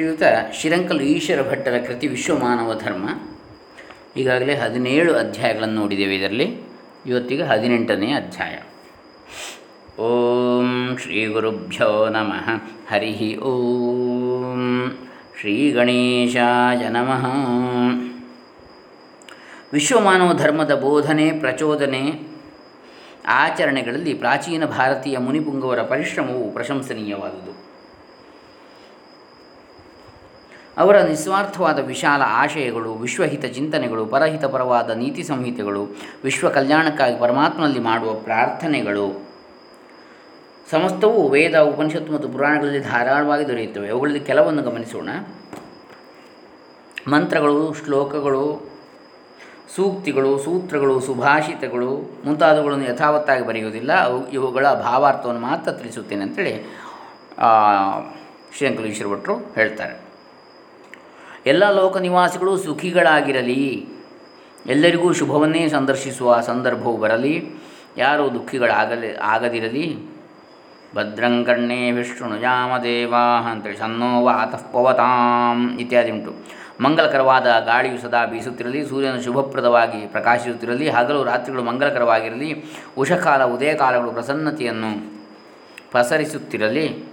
ಶ್ರೀಯುತ ಶಿರಂಕಲ್ ಈಶ್ವರ ಭಟ್ಟರ ಕೃತಿ ವಿಶ್ವಮಾನವ ಧರ್ಮ. ಈಗಾಗಲೇ ಹದಿನೇಳು ಅಧ್ಯಾಯಗಳನ್ನು ನೋಡಿದ್ದೇವೆ ಇದರಲ್ಲಿ. ಇವತ್ತಿಗೆ ಹದಿನೆಂಟನೇ ಅಧ್ಯಾಯ. ಓಂ ಶ್ರೀ ಗುರುಭ್ಯೋ ನಮಃ. ಹರಿ ಓಂ ಶ್ರೀ ಗಣೇಶಾಯ ನಮಃ. ವಿಶ್ವಮಾನವ ಧರ್ಮದ ಬೋಧನೆ, ಪ್ರಚೋದನೆ, ಆಚರಣೆಗಳಲ್ಲಿ ಪ್ರಾಚೀನ ಭಾರತೀಯ ಮುನಿಪುಂಗವರ ಪರಿಶ್ರಮವು ಪ್ರಶಂಸನೀಯವಾದುದು. ಅವರ ನಿಸ್ವಾರ್ಥವಾದ ವಿಶಾಲ ಆಶಯಗಳು, ವಿಶ್ವಹಿತ ಚಿಂತನೆಗಳು, ಪರಹಿತಪರವಾದ ನೀತಿ ಸಂಹಿತೆಗಳು, ವಿಶ್ವ ಕಲ್ಯಾಣಕ್ಕಾಗಿ ಪರಮಾತ್ಮನಲ್ಲಿ ಮಾಡುವ ಪ್ರಾರ್ಥನೆಗಳು. ಸಮಸ್ತವು ವೇದ, ಉಪನಿಷತ್ತು ಮತ್ತು ಪುರಾಣಗಳಲ್ಲಿ ಧಾರಾಳವಾಗಿ ದೊರೆಯುತ್ತವೆ. ಅವುಗಳಲ್ಲಿ ಕೆಲವನ್ನು ಗಮನಿಸೋಣ. ಮಂತ್ರಗಳು, ಶ್ಲೋಕಗಳು, ಸೂಕ್ತಿಗಳು, ಸೂತ್ರಗಳು, ಸುಭಾಷಿತಗಳು ಮುಂತಾದವುಗಳನ್ನು ಯಥಾವತ್ತಾಗಿ ಬರೆಯುವುದಿಲ್ಲ. ಅವು ಇವುಗಳ ಭಾವಾರ್ಥವನ್ನು ಮಾತ್ರ ತಿಳಿಸುತ್ತೇನೆ ಅಂತೇಳಿ ಶ್ರೀರಂಕಲೇಶ್ವರ ಭಟ್ರು ಹೇಳ್ತಾರೆ. ಎಲ್ಲ ಲೋಕ ನಿವಾಸಿಗಳು ಸುಖಿಗಳಾಗಿರಲಿ. ಎಲ್ಲರಿಗೂ ಶುಭವನ್ನೇ ಸಂದರ್ಶಿಸುವ ಸಂದರ್ಭವು ಬರಲಿ. ಯಾರು ದುಃಖಿಗಳಾಗಲಿ, ಆಗದಿರಲಿ. ಭದ್ರಂಕರ್ಣೇ ವಿಷ್ಣು ಯಾಮದೇವಾ ಅಂತೇಳಿ ಸನ್ನೋ ವಾತಃ ಪವತಾಂ ಇತ್ಯಾದಿ ಉಂಟು. ಮಂಗಲಕರವಾದ ಗಾಳಿಯು ಸದಾ ಬೀಸುತ್ತಿರಲಿ, ಸೂರ್ಯನು ಶುಭಪ್ರದವಾಗಿ ಪ್ರಕಾಶಿಸುತ್ತಿರಲಿ, ಹಗಲು ರಾತ್ರಿಗಳು ಮಂಗಲಕರವಾಗಿರಲಿ, ಉಷಕಾಲ ಉದಯ ಕಾಲಗಳು ಪ್ರಸನ್ನತೆಯನ್ನು ಪಸರಿಸುತ್ತಿರಲಿ.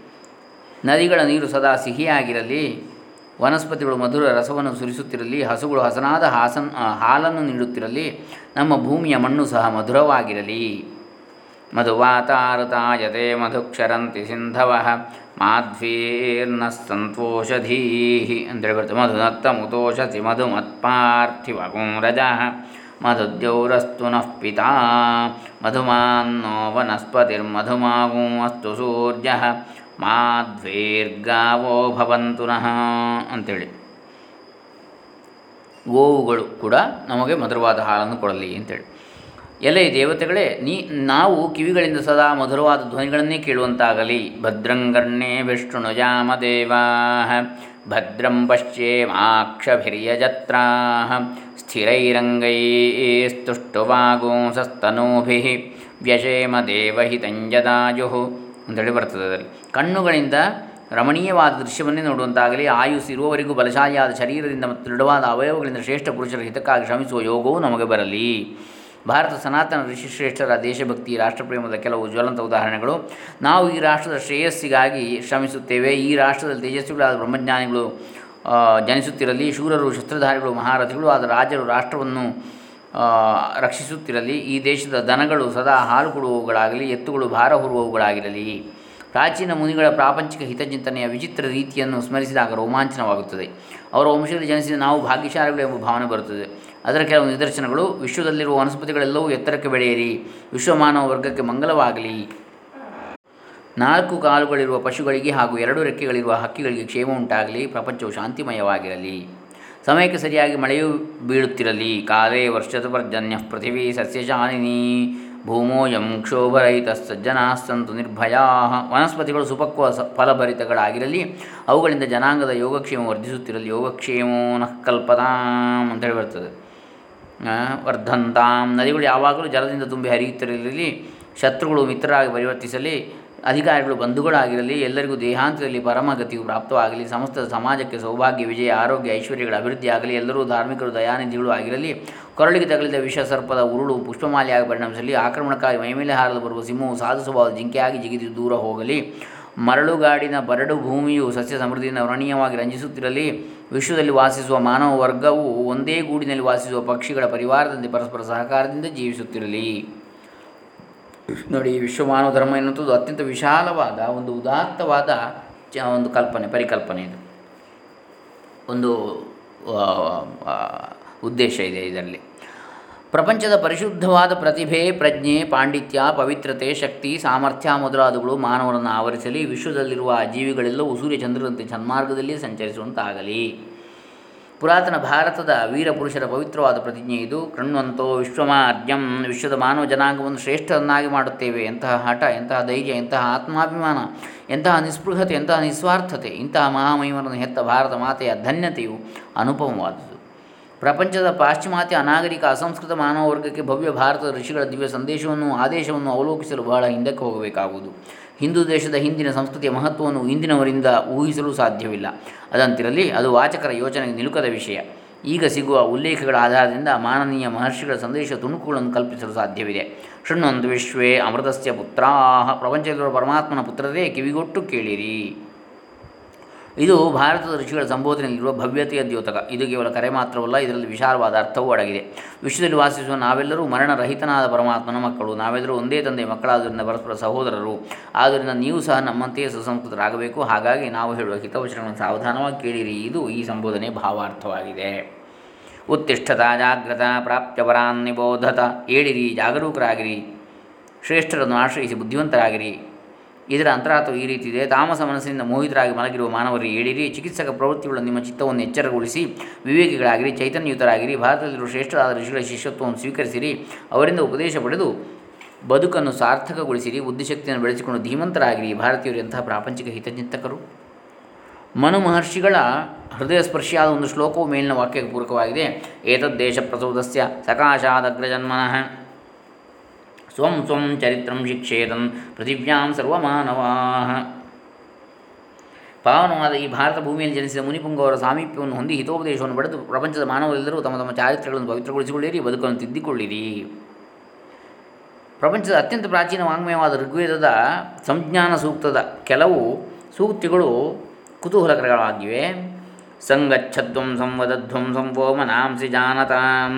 ನದಿಗಳ ನೀರು ಸದಾ ಸಿಹಿಯಾಗಿರಲಿ. ವನಸ್ಪತಿಗಳು ಮಧುರ ರಸವನ್ನು ಸುರಿಸುತ್ತಿರಲಿ, ಹಸುಗಳು ಹಸನಾದ ಹಾಸನ್ ಹಾಲನ್ನು ನೀಡುತ್ತಿರಲಿ, ನಮ್ಮ ಭೂಮಿಯ ಮಣ್ಣು ಸಹ ಮಧುರವಾಗಿರಲಿ. ಮಧುವಾತಾರುತಾಯತೆ ಮಧುಕ್ಷರಂತಿ ಸಿಂಧವ ಮಾಧ್ವೀರ್ನ ಸಂತೋಷಧೀ ಅಂತೇಳಿ ಬರ್ತದೆ ಮಧುನಕ್ತ ಮುತೋಷಸಿ ಮತ್ಪಾರ್ಥಿವ ರಜ, ಮಧುದ್ಯೌರಸ್ತು ನಃ ಪಿತಾ, ಮಧುಮಾನ್ನೋ ವನಸ್ಪತಿರ್ಮಧುಮಾಗುಂ ಅಸ್ತು ಸೂರ್ಯ. ಮಾಧ್ವೀರ್ಗಾವೋ ಭವಂತು ನಃ ಅಂಥೇಳಿ ಗೋವುಗಳು ಕೂಡ ನಮಗೆ ಮಧುರವಾದ ಹಾಲನ್ನು ಕೊಡಲಿ ಅಂತೇಳಿ. ಎಲೆ ದೇವತೆಗಳೇ, ನೀ, ನಾವು ಕಿವಿಗಳಿಂದ ಸದಾ ಮಧುರವಾದ ಧ್ವನಿಗಳನ್ನೇ ಕೇಳುವಂತಾಗಲಿ. ಭದ್ರಂಗರ್ಣೇ ವಿಷ್ಣು ದೇವಾ. ಭದ್ರಂ ಪಶ್ಯೇಮಾಕ್ಷಭಿರ್ಯಜತ್ರಾ ಸ್ಥಿರೈರಂಗೈಸ್ತುಷ್ಟುವಾಗೋಂಸಸ್ತನೂಭಿ ವ್ಯಶೇಮ ದೇವಹಿತಂಜದಾಯು ಅಂತೇಳಿ ಬರ್ತದೆ ಅದರಲ್ಲಿ. ಕಣ್ಣುಗಳಿಂದ ರಮಣೀಯವಾದ ದೃಶ್ಯವನ್ನೇ ನೋಡುವಂತಾಗಲಿ, ಆಯುಸ್ ಇರುವವರೆಗೂ ಬಲಶಾಲಿಯಾದ ಶರೀರದಿಂದ ಮತ್ತು ದೃಢವಾದ ಅವಯವಗಳಿಂದ ಶ್ರೇಷ್ಠ ಪುರುಷರ ಹಿತಕ್ಕಾಗಿ ಶ್ರಮಿಸುವ ಯೋಗವೂ ನಮಗೆ ಬರಲಿ. ಭಾರತ ಸನಾತನ ಋಷಿಶ್ರೇಷ್ಠರ ದೇಶಭಕ್ತಿ, ರಾಷ್ಟ್ರಪ್ರೇಮದ ಕೆಲವು ಜ್ವಲಂತ ಉದಾಹರಣೆಗಳು. ನಾವು ಈ ರಾಷ್ಟ್ರದ ಶ್ರೇಯಸ್ಸಿಗಾಗಿ ಶ್ರಮಿಸುತ್ತೇವೆ. ಈ ರಾಷ್ಟ್ರದಲ್ಲಿ ತೇಜಸ್ವಿಗಳಾದ ಬ್ರಹ್ಮಜ್ಞಾನಿಗಳು ಜನಿಸುತ್ತಿರಲಿ. ಶೂರರು, ಶಸ್ತ್ರಧಾರಿಗಳು, ಮಹಾರಥಿಗಳು ಆದ ರಾಜರು ರಾಷ್ಟ್ರವನ್ನು ರಕ್ಷಿಸುತ್ತಿರಲಿ. ಈ ದೇಶದ ದನಗಳು ಸದಾ ಹಾಲು ಕೊಡುವವುಗಳಾಗಲಿ, ಎತ್ತುಗಳು ಭಾರ ಹೊರುವವುಗಳಾಗಿರಲಿ. ಪ್ರಾಚೀನ ಮುನಿಗಳ ಪ್ರಾಪಂಚಿಕ ಹಿತಚಿಂತನೆಯ ವಿಚಿತ್ರ ರೀತಿಯನ್ನು ಸ್ಮರಿಸಿದಾಗ ರೋಮಾಂಚನವಾಗುತ್ತದೆ. ಅವರ ವಂಶದಲ್ಲಿ ಜನಿಸಿದ ನಾವು ಭಾಗ್ಯಶಾಲಿಗಳು ಎಂಬ ಭಾವನೆ ಬರುತ್ತದೆ. ಅದರ ಕೆಲವು ನಿದರ್ಶನಗಳು, ವಿಶ್ವದಲ್ಲಿರುವ ವನಸ್ಪತಿಗಳೆಲ್ಲವೂ ಎತ್ತರಕ್ಕೆ ಬೆಳೆಯಿರಿ. ವಿಶ್ವಮಾನವ ವರ್ಗಕ್ಕೆ ಮಂಗಲವಾಗಲಿ. ನಾಲ್ಕು ಕಾಲುಗಳಿರುವ ಪಶುಗಳಿಗೆ ಹಾಗೂ ಎರಡು ರೆಕ್ಕೆಗಳಿರುವ ಹಕ್ಕಿಗಳಿಗೆ ಕ್ಷೇಮ ಉಂಟಾಗಲಿ. ಪ್ರಪಂಚವು ಶಾಂತಿಮಯವಾಗಿರಲಿ. ಸಮಯಕ್ಕೆ ಸರಿಯಾಗಿ ಮಳೆಯೂ ಬೀಳುತ್ತಿರಲಿ. ಕಾಲೇ ವರ್ಷದ ಪರ್ಜನ್ಯ ಪೃಥಿವೀ ಸಸ್ಯಶಾಲಿನಿ ಭೂಮೋಯಂ ಕ್ಷೋಭರಹಿತ ಸಜ್ಜನಾಸ್ತಂತು ನಿರ್ಭಯಾ. ವನಸ್ಪತಿಗಳು ಸುಪಕ್ವ ಫಲಭರಿತಗಳಾಗಿರಲಿ. ಅವುಗಳಿಂದ ಜನಾಂಗದ ಯೋಗಕ್ಷೇಮ ವರ್ಧಿಸುತ್ತಿರಲಿ. ಯೋಗಕ್ಷೇಮೋ ನಃ ಕಲ್ಪತಾಂ ಅಂತೇಳಿ ಬರ್ತದೆ. ವರ್ಧಂತಾಂ. ನದಿಗಳು ಯಾವಾಗಲೂ ಜಲದಿಂದ ತುಂಬಿ ಹರಿಯುತ್ತಿರಲಿ. ಶತ್ರುಗಳು ಮಿತ್ರರಾಗಿ ಪರಿವರ್ತಿಸಲಿ. ಅಧಿಕಾರಿಗಳು, ಬಂಧುಗಳಾಗಿರಲಿ, ಎಲ್ಲರಿಗೂ ದೇಹಾಂತದಲ್ಲಿ ಪರಮಗತಿಯು ಪ್ರಾಪ್ತವಾಗಲಿ, ಸಮಸ್ತ ಸಮಾಜಕ್ಕೆ ಸೌಭಾಗ್ಯ, ವಿಜಯ, ಆರೋಗ್ಯ, ಐಶ್ವರ್ಯಗಳ ಅಭಿವೃದ್ಧಿಯಾಗಲಿ ಎಲ್ಲರೂ ಧಾರ್ಮಿಕರು, ದಯಾನಿಧಿಗಳು ಆಗಿರಲಿ, ಕೊರಳಿಗೆ ತಗಲಿದ ವಿಷ ಸರ್ಪದ ಉರುಳು, ಪುಷ್ಪಮಾಲೆಯಾಗಿ ಪರಿಣಮಿಸಲಿ, ಆಕ್ರಮಣಕ್ಕಾಗಿ ಮೈಮೇಲೆ ಹಾರಲು ಬರುವ ಸಿಂಹವು ಸಾಧು ಸ್ವಭಾವದ ಜಿಂಕೆಯಾಗಿ ಜಿಗಿದು ದೂರ ಹೋಗಲಿ, ಮರಳುಗಾಡಿನ ಬರಡು ಭೂಮಿಯು ಸಸ್ಯ ಸಮೃದ್ಧಿಯಿಂದ ವರ್ಣೀಯವಾಗಿ ರಂಜಿಸುತ್ತಿರಲಿ, ವಿಶ್ವದಲ್ಲಿ ವಾಸಿಸುವ ಮಾನವ ವರ್ಗವು ಒಂದೇ ಗೂಡಿನಲ್ಲಿ ವಾಸಿಸುವ ಪಕ್ಷಿಗಳ ಪರಿವಾರದಂತೆ ಪರಸ್ಪರ ಸಹಕಾರದಿಂದ ಜೀವಿಸುತ್ತಿರಲಿ. ನೋಡಿ ವಿಶ್ವಮಾನವ ಧರ್ಮ ಎನ್ನುವಂಥದ್ದು ಅತ್ಯಂತ ವಿಶಾಲವಾದ ಒಂದು ಉದಾತ್ತವಾದ ಚ ಒಂದು ಕಲ್ಪನೆ, ಪರಿಕಲ್ಪನೆ ಇದು. ಒಂದು ಉದ್ದೇಶ ಇದೆ ಇದರಲ್ಲಿ. ಪ್ರಪಂಚದ ಪರಿಶುದ್ಧವಾದ ಪ್ರತಿಭೆ, ಪ್ರಜ್ಞೆ, ಪಾಂಡಿತ್ಯ, ಪವಿತ್ರತೆ, ಶಕ್ತಿ, ಸಾಮರ್ಥ್ಯ, ಮೊದಲಾದವುಗಳು ಮಾನವರನ್ನು ಆವರಿಸಲಿ, ವಿಶ್ವದಲ್ಲಿರುವ ಜೀವಿಗಳೆಲ್ಲವೂ ಸೂರ್ಯಚಂದ್ರರಂತೆ ಸನ್ಮಾರ್ಗದಲ್ಲಿ ಸಂಚರಿಸುವಂತಾಗಲಿ. ಪುರಾತನ ಭಾರತದ ವೀರಪುರುಷರ ಪವಿತ್ರವಾದ ಪ್ರತಿಜ್ಞೆ ಇದು. ಕಣ್ವಂತೋ ವಿಶ್ವಮಾರ್ಜಂ ವಿಶ್ವದ ಮಾನವ ಜನಾಂಗವನ್ನು ಶ್ರೇಷ್ಠರನ್ನಾಗಿ ಮಾಡುತ್ತೇವೆ. ಎಂತಹ ಹಠ, ಎಂತಹ ಧೈರ್ಯ, ಎಂತಹ ಆತ್ಮಾಭಿಮಾನ, ಎಂತಹ ನಿಸ್ಪೃಹತೆ, ಎಂತಹ ನಿಸ್ವಾರ್ಥತೆ, ಇಂತಹ ಮಹಾಮಹಿಮರನ್ನು ಹೆತ್ತ ಭಾರತ ಮಾತೆಯ ಧನ್ಯತೆಯು ಅನುಪಮವಾದುದು. ಪ್ರಪಂಚದ ಪಾಶ್ಚಿಮಾತ್ಯ ಅನಾಗರಿಕ ಅಸಂಸ್ಕೃತ ಮಾನವ ವರ್ಗಕ್ಕೆ ಭವ್ಯ ಭಾರತದ ಋಷಿಗಳ ದಿವ್ಯ ಸಂದೇಶವನ್ನು ಆದೇಶವನ್ನು ಅವಲೋಕಿಸಲು ಬಹಳ ಹಿಂದಕ್ಕೆ ಹೋಗಬೇಕಾಗುವುದು. ಹಿಂದೂ ದೇಶದ ಹಿಂದಿನ ಸಂಸ್ಕೃತಿಯ ಮಹತ್ವವನ್ನು ಇಂದಿನವರಿಂದ ಊಹಿಸಲು ಸಾಧ್ಯವಿಲ್ಲ. ಅದಂತಿರಲಿ, ಅದು ವಾಚಕರ ಯೋಚನೆಗೆ ನಿಲುಕದ ವಿಷಯ. ಈಗ ಸಿಗುವ ಉಲ್ಲೇಖಗಳ ಆಧಾರದಿಂದ ಮಾನನೀಯ ಮಹರ್ಷಿಗಳ ಸಂದೇಶ ತುಣುಕುಗಳನ್ನು ಕಲ್ಪಿಸಲು ಸಾಧ್ಯವಿದೆ. ಶೃಣ್ವಂತು ವಿಶ್ವೇ ಅಮೃತಸ್ಯ ಪುತ್ರಾಹ ಪ್ರಪಂಚದಲ್ಲಿರುವ ಪರಮಾತ್ಮನ ಪುತ್ರರೇ ಕಿವಿಗೊಟ್ಟು ಕೇಳಿರಿ. ಇದು ಭಾರತದ ಋಷಿಗಳ ಸಂಬೋಧನೆಯಲ್ಲಿರುವ ಭವ್ಯತೆಯ ದ್ಯೋತಕ. ಇದು ಕೇವಲ ಕರೆ ಮಾತ್ರವಲ್ಲ, ಇದರಲ್ಲಿ ವಿಶಾಲವಾದ ಅರ್ಥವೂ ಅಡಗಿದೆ. ವಿಶ್ವದಲ್ಲಿ ವಾಸಿಸುವ ನಾವೆಲ್ಲರೂ ಮರಣರಹಿತನಾದ ಪರಮಾತ್ಮನ ಮಕ್ಕಳು. ನಾವೆಲ್ಲರೂ ಒಂದೇ ತಂದೆ ಮಕ್ಕಳಾದ್ದರಿಂದ ಪರಸ್ಪರ ಸಹೋದರರು. ಆದ್ದರಿಂದ ನೀವು ಸಹ ನಮ್ಮಂತೆಯೇ ಸುಸಂಸ್ಕೃತರಾಗಬೇಕು. ಹಾಗಾಗಿ ನಾವು ಹೇಳುವ ಹಿತವಚನಗಳನ್ನು ಸಾವಧಾನವಾಗಿ ಕೇಳಿರಿ. ಇದು ಈ ಸಂಬೋಧನೆ ಭಾವಾರ್ಥವಾಗಿದೆ. ಉತ್ತಿಷ್ಠತ ಜಾಗ್ರತ ಪ್ರಾಪ್ತ್ಯವರಾನ್ ನಿಬೋಧತ ಏಳಿರಿ, ಜಾಗರೂಕರಾಗಿರಿ. ಶ್ರೇಷ್ಠರನ್ನು ಆಶ್ರಯಿಸಿ ಬುದ್ಧಿವಂತರಾಗಿರಿ. ಇದರ ಅಂತರಾತ್ವ ಈ ರೀತಿ ಇದೆ. ತಾಮಸ ಮನಸ್ಸಿನಿಂದ ಮೋಹಿತರಾಗಿ ಮಲಗಿರುವ ಮಾನವರಿಗೆ ಹೇಳಿರಿ. ಚಿಕಿತ್ಸಕ ಪ್ರವೃತ್ತಿಗಳು ನಿಮ್ಮ ಚಿತ್ತವನ್ನು ಎಚ್ಚರಗೊಳಿಸಿ ವಿವೇಕಿಗಳಾಗಿರಿ, ಚೈತನ್ಯಯುತರಾಗಿರಿ ಭಾರತದಲ್ಲಿರುವ ಶ್ರೇಷ್ಠವಾದ ಋಷಿಗಳ ಶಿಷ್ಯತ್ವವನ್ನು ಸ್ವೀಕರಿಸಿರಿ. ಅವರಿಂದ ಉಪದೇಶ ಪಡೆದು ಬದುಕನ್ನು ಸಾರ್ಥಕಗೊಳಿಸಿರಿ. ಬುದ್ಧಿಶಕ್ತಿಯನ್ನು ಬೆಳೆಸಿಕೊಂಡು ಧೀಮಂತರಾಗಿರಿ. ಭಾರತೀಯರು ಎಂತಹ ಪ್ರಾಪಂಚಿಕ ಹಿತಚಿಂತಕರು? ಮನು ಮಹರ್ಷಿಗಳ ಹೃದಯ ಸ್ಪರ್ಶಿಯಾದ ಒಂದು ಶ್ಲೋಕವು ಮೇಲಿನ ವಾಕ್ಯಕ್ಕೆ ಪೂರಕವಾಗಿದೆ. ಏತದ್ದೇಶ ಪ್ರಸೋದಸ್ಯ ಸಕಾಶಾದಗ್ರಜನ್ಮನಃ. ಸ್ವಂ ಸ್ವಂ ಚರಿತ್ರಂ ಶಿಕ್ಷೇತನ್ ಪೃಥಿವ್ಯಾಂ ಸರ್ವಮಾನವಾ ಪಾವನವಾದ ಈ ಭಾರತ ಭೂಮಿಯಲ್ಲಿ ಜನಿಸಿದ ಮುನಿಪುಂಗವರ ಸಾಮೀಪ್ಯವನ್ನು ಹೊಂದಿ ಹಿತೋಪದೇಶವನ್ನು ಪಡೆದು ಪ್ರಪಂಚದ ಮಾನವರೆಲ್ಲರೂ ತಮ್ಮ ತಮ್ಮ ಚಾರಿತ್ರಗಳನ್ನು ಪವಿತ್ರಗೊಳಿಸಿಕೊಳ್ಳಿರಿ, ಬದುಕನ್ನು ತಿದ್ದಿಕೊಳ್ಳಿರಿ. ಪ್ರಪಂಚದ ಅತ್ಯಂತ ಪ್ರಾಚೀನ ವಾಂಗ್ಮಯವಾದ ಋಗ್ವೇದದ ಸಂಜ್ಞಾನ ಸೂಕ್ತದ ಕೆಲವು ಸೂಕ್ತಿಗಳು ಕುತೂಹಲಕರಗಳಾಗಿವೆ. ಸಂಗಚ್ಛಧ್ವಂ ಸಂವದಧ್ವಂ ಸಂವೋ ಮನಾಂಸಿ ಜಾನತಾಂ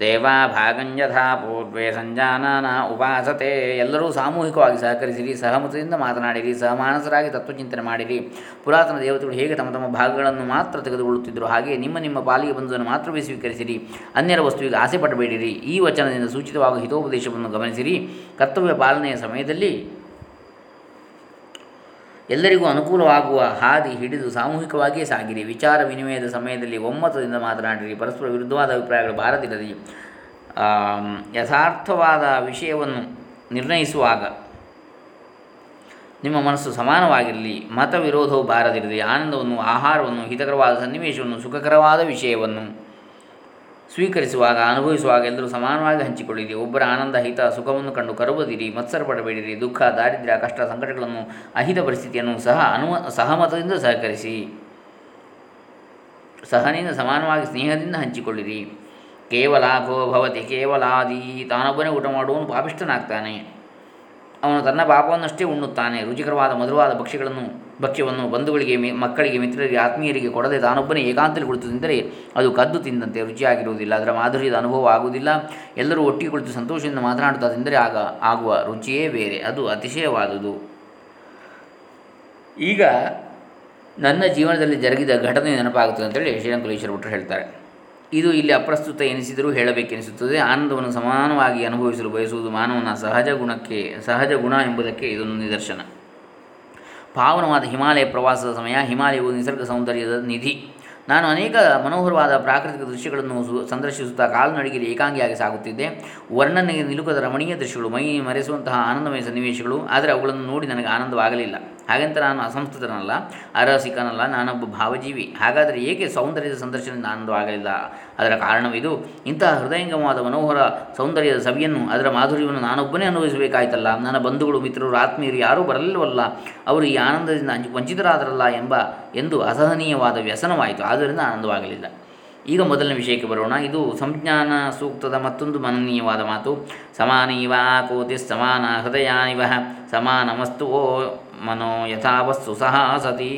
ದೇವಾ ಭಾಗಂಜಥಾ ಪೂರ್ವೇ ಸಂಜಾನನ ಉಪಾಸತೆ. ಎಲ್ಲರೂ ಸಾಮೂಹಿಕವಾಗಿ ಸಹಕರಿಸಿರಿ, ಸಹಮತದಿಂದ ಮಾತನಾಡಿರಿ, ಸಹಮಾನಸರಾಗಿ ತತ್ವಚಿಂತನೆ ಮಾಡಿರಿ. ಪುರಾತನ ದೇವತೆಗಳು ಹೇಗೆ ತಮ್ಮ ತಮ್ಮ ಭಾಗಗಳನ್ನು ಮಾತ್ರ ತೆಗೆದುಕೊಳ್ಳುತ್ತಿದ್ದರು ಹಾಗೆ ನಿಮ್ಮ ನಿಮ್ಮ ಪಾಲಿಗೆ ಬಂದುದನ್ನು ಮಾತ್ರವೇ ಸ್ವೀಕರಿಸಿರಿ. ಅನ್ಯರ ವಸ್ತುವಿಗೆ ಆಸೆ ಪಡಬೇಡಿರಿ ಈ ವಚನದಿಂದ ಸೂಚಿತವಾಗುವ ಹಿತೋಪದೇಶವನ್ನು ಗಮನಿಸಿರಿ. ಕರ್ತವ್ಯ ಪಾಲನೆಯ ಸಮಯದಲ್ಲಿ ಎಲ್ಲರಿಗೂ ಅನುಕೂಲವಾಗುವ ಹಾದಿ ಹಿಡಿದು ಸಾಮೂಹಿಕವಾಗಿಯೇ ಸಾಗಿರಿ. ವಿಚಾರ ವಿನಿಮಯದ ಸಮಯದಲ್ಲಿ ಒಮ್ಮತದಿಂದ ಮಾತನಾಡಿರಿ. ಪರಸ್ಪರ ವಿರುದ್ಧವಾದ ಅಭಿಪ್ರಾಯಗಳು ಬಾರದಿರಲಿ. ಯಥಾರ್ಥವಾದ ವಿಷಯವನ್ನು ನಿರ್ಣಯಿಸುವಾಗ ನಿಮ್ಮ ಮನಸ್ಸು ಸಮಾನವಾಗಿರಲಿ. ಮತ ವಿರೋಧವು ಬಾರದಿರಲಿ. ಆನಂದವನ್ನು, ಆಹಾರವನ್ನು, ಹಿತಕರವಾದ ಸನ್ನಿವೇಶವನ್ನು, ಸುಖಕರವಾದ ವಿಷಯವನ್ನು ಸ್ವೀಕರಿಸುವಾಗ, ಅನುಭವಿಸುವಾಗ ಎಲ್ಲರೂ ಸಮಾನವಾಗಿ ಹಂಚಿಕೊಳ್ಳಿರಿ. ಒಬ್ಬರ ಆನಂದ, ಹಿತ, ಸುಖವನ್ನು ಕಂಡು ಕರುಬದಿರಿ ಮತ್ಸರ ಪಡಬೇಡಿರಿ. ದುಃಖ, ದಾರಿದ್ರ್ಯ, ಕಷ್ಟ, ಸಂಕಟಗಳನ್ನು ಅಹಿತ ಪರಿಸ್ಥಿತಿಯನ್ನು ಸಹ ಅನುಮ, ಸಹಮತದಿಂದ ಸಹಕರಿಸಿ, ಸಹನೆಯಿಂದ ಸಮಾನವಾಗಿ ಸ್ನೇಹದಿಂದ ಹಂಚಿಕೊಳ್ಳಿರಿ. ಕೇವಲ ಭವತಿ ಕೇವಲಾದಿ ತಾನೊಬ್ಬನೇ ಊಟ ಮಾಡುವನು ಪಾಪಿಷ್ಟನಾಗ್ತಾನೆ ಅವನು ತನ್ನ ಪಾಪವನ್ನಷ್ಟೇ ಉಣ್ಣುತ್ತಾನೆ. ರುಚಿಕರವಾದ, ಮಧುರವಾದ ಭಕ್ಷ್ಯಗಳನ್ನು, ಭಕ್ಷ್ಯವನ್ನು ಬಂಧುಗಳಿಗೆ ಮಕ್ಕಳಿಗೆ, ಮಿತ್ರರಿಗೆ, ಆತ್ಮೀಯರಿಗೆ ಕೊಡದೆ ತಾನೊಬ್ಬನೇ ಏಕಾಂತದಲ್ಲಿ ಕುಳಿತು ತಿಂದರೆ ಅದು ಕದ್ದು ತಿಂದಂತೆ ರುಚಿಯಾಗಿರುವುದಿಲ್ಲ. ಅದರ ಮಾಧುರ್ಯದ ಅನುಭವ ಆಗುವುದಿಲ್ಲ. ಎಲ್ಲರೂ ಒಟ್ಟಿಗೆ ಕುಳಿತು ಸಂತೋಷದಿಂದ ಮಾತನಾಡುತ್ತಾ ತಿಂದರೆ ಆಗ ಆಗುವ ರುಚಿಯೇ ಬೇರೆ. ಅದು ಅತಿಶಯವಾದುದು. ಈಗ ನನ್ನ ಜೀವನದಲ್ಲಿ ಜರುಗಿದ ಘಟನೆ ನೆನಪಾಗುತ್ತದೆ ಅಂತೇಳಿ ಶ್ರೀರಂಕುಲೇಶ್ವರ ಭಟ್ರು ಹೇಳ್ತಾರೆ. ಇದು ಇಲ್ಲಿ ಅಪ್ರಸ್ತುತ ಎನಿಸಿದರೂ ಹೇಳಬೇಕೆನಿಸುತ್ತದೆ. ಆನಂದವನ್ನು ಸಮಾನವಾಗಿ ಅನುಭವಿಸಲು ಬಯಸುವುದು ಮಾನವನ ಸಹಜ ಗುಣಕ್ಕೆ, ಸಹಜ ಗುಣ ಎಂಬುದಕ್ಕೆ ಇದೊಂದು ನಿದರ್ಶನ. ಪಾವನವಾದ ಹಿಮಾಲಯ ಪ್ರವಾಸದ ಸಮಯ, ಹಿಮಾಲಯವು ನಿಸರ್ಗ ಸೌಂದರ್ಯದ ನಿಧಿ. ನಾನು ಅನೇಕ ಮನೋಹರವಾದ ಪ್ರಾಕೃತಿಕ ದೃಶ್ಯಗಳನ್ನು ಸಂದರ್ಶಿಸುತ್ತಾ ಕಾಲ್ನಡಿಗೆಯಲ್ಲಿ ಏಕಾಂಗಿಯಾಗಿ ಸಾಗುತ್ತಿದ್ದೆ. ವರ್ಣನೆಗೆ ನಿಲುಕದ ರಮಣೀಯ ದೃಶ್ಯಗಳು, ಮೈ ಮರೆಸುವಂತಹ ಆನಂದಮಯ ಸನ್ನಿವೇಶಗಳು, ಆದರೆ ಅವುಗಳನ್ನು ನೋಡಿ ನನಗೆ ಆನಂದವಾಗಲಿಲ್ಲ. ಹಾಗಂತ ನಾನು ಅಸಂಸ್ಕೃತನಲ್ಲ, ಅರಸಿಕನಲ್ಲ, ನಾನೊಬ್ಬ ಭಾವಜೀವಿ. ಹಾಗಾದರೆ ಏಕೆ ಸೌಂದರ್ಯದ ಸಂದರ್ಶನದಿಂದ ಆನಂದವಾಗಲಿಲ್ಲ ಅದರ ಕಾರಣವಿದು, ಇಂತಹ ಹೃದಯಂಗಮವಾದ ಮನೋಹರ ಸೌಂದರ್ಯದ ಸವಿಯನ್ನು, ಅದರ ಮಾಧುರ್ಯವನ್ನು ನಾನೊಬ್ಬನೇ ಅನುಭವಿಸಬೇಕಾಯ್ತಲ್ಲ? ನನ್ನ ಬಂಧುಗಳು, ಮಿತ್ರರು, ಆತ್ಮೀಯರು ಯಾರೂ ಬರಲಿಲ್ಲವಲ್ಲ? ಅವರು ಈ ಆನಂದದಿಂದ ವಂಚಿತರಾದರಲ್ಲ ಎಂಬ, ಎಂದು ಅಸಹನೀಯವಾದ ವ್ಯಸನವಾಯಿತು. ಆದ್ದರಿಂದ ಆನಂದವಾಗಲಿಲ್ಲ. ಈಗ ಮೊದಲನೇ ವಿಷಯಕ್ಕೆ ಬರೋಣ. ಇದು ಸಂಜ್ಞಾನ ಸೂಕ್ತದ ಮತ್ತೊಂದು ಮನನೀಯವಾದ ಮಾತು. ಸಮಾನೀವ ಕೋತಿ ಸಮಾನ ಹೃದಯಾನಿವ ಸಮಾನ ಓ ಮನೋ ಯಥಾವಸ್ತು ಸಹ ಸತಿ.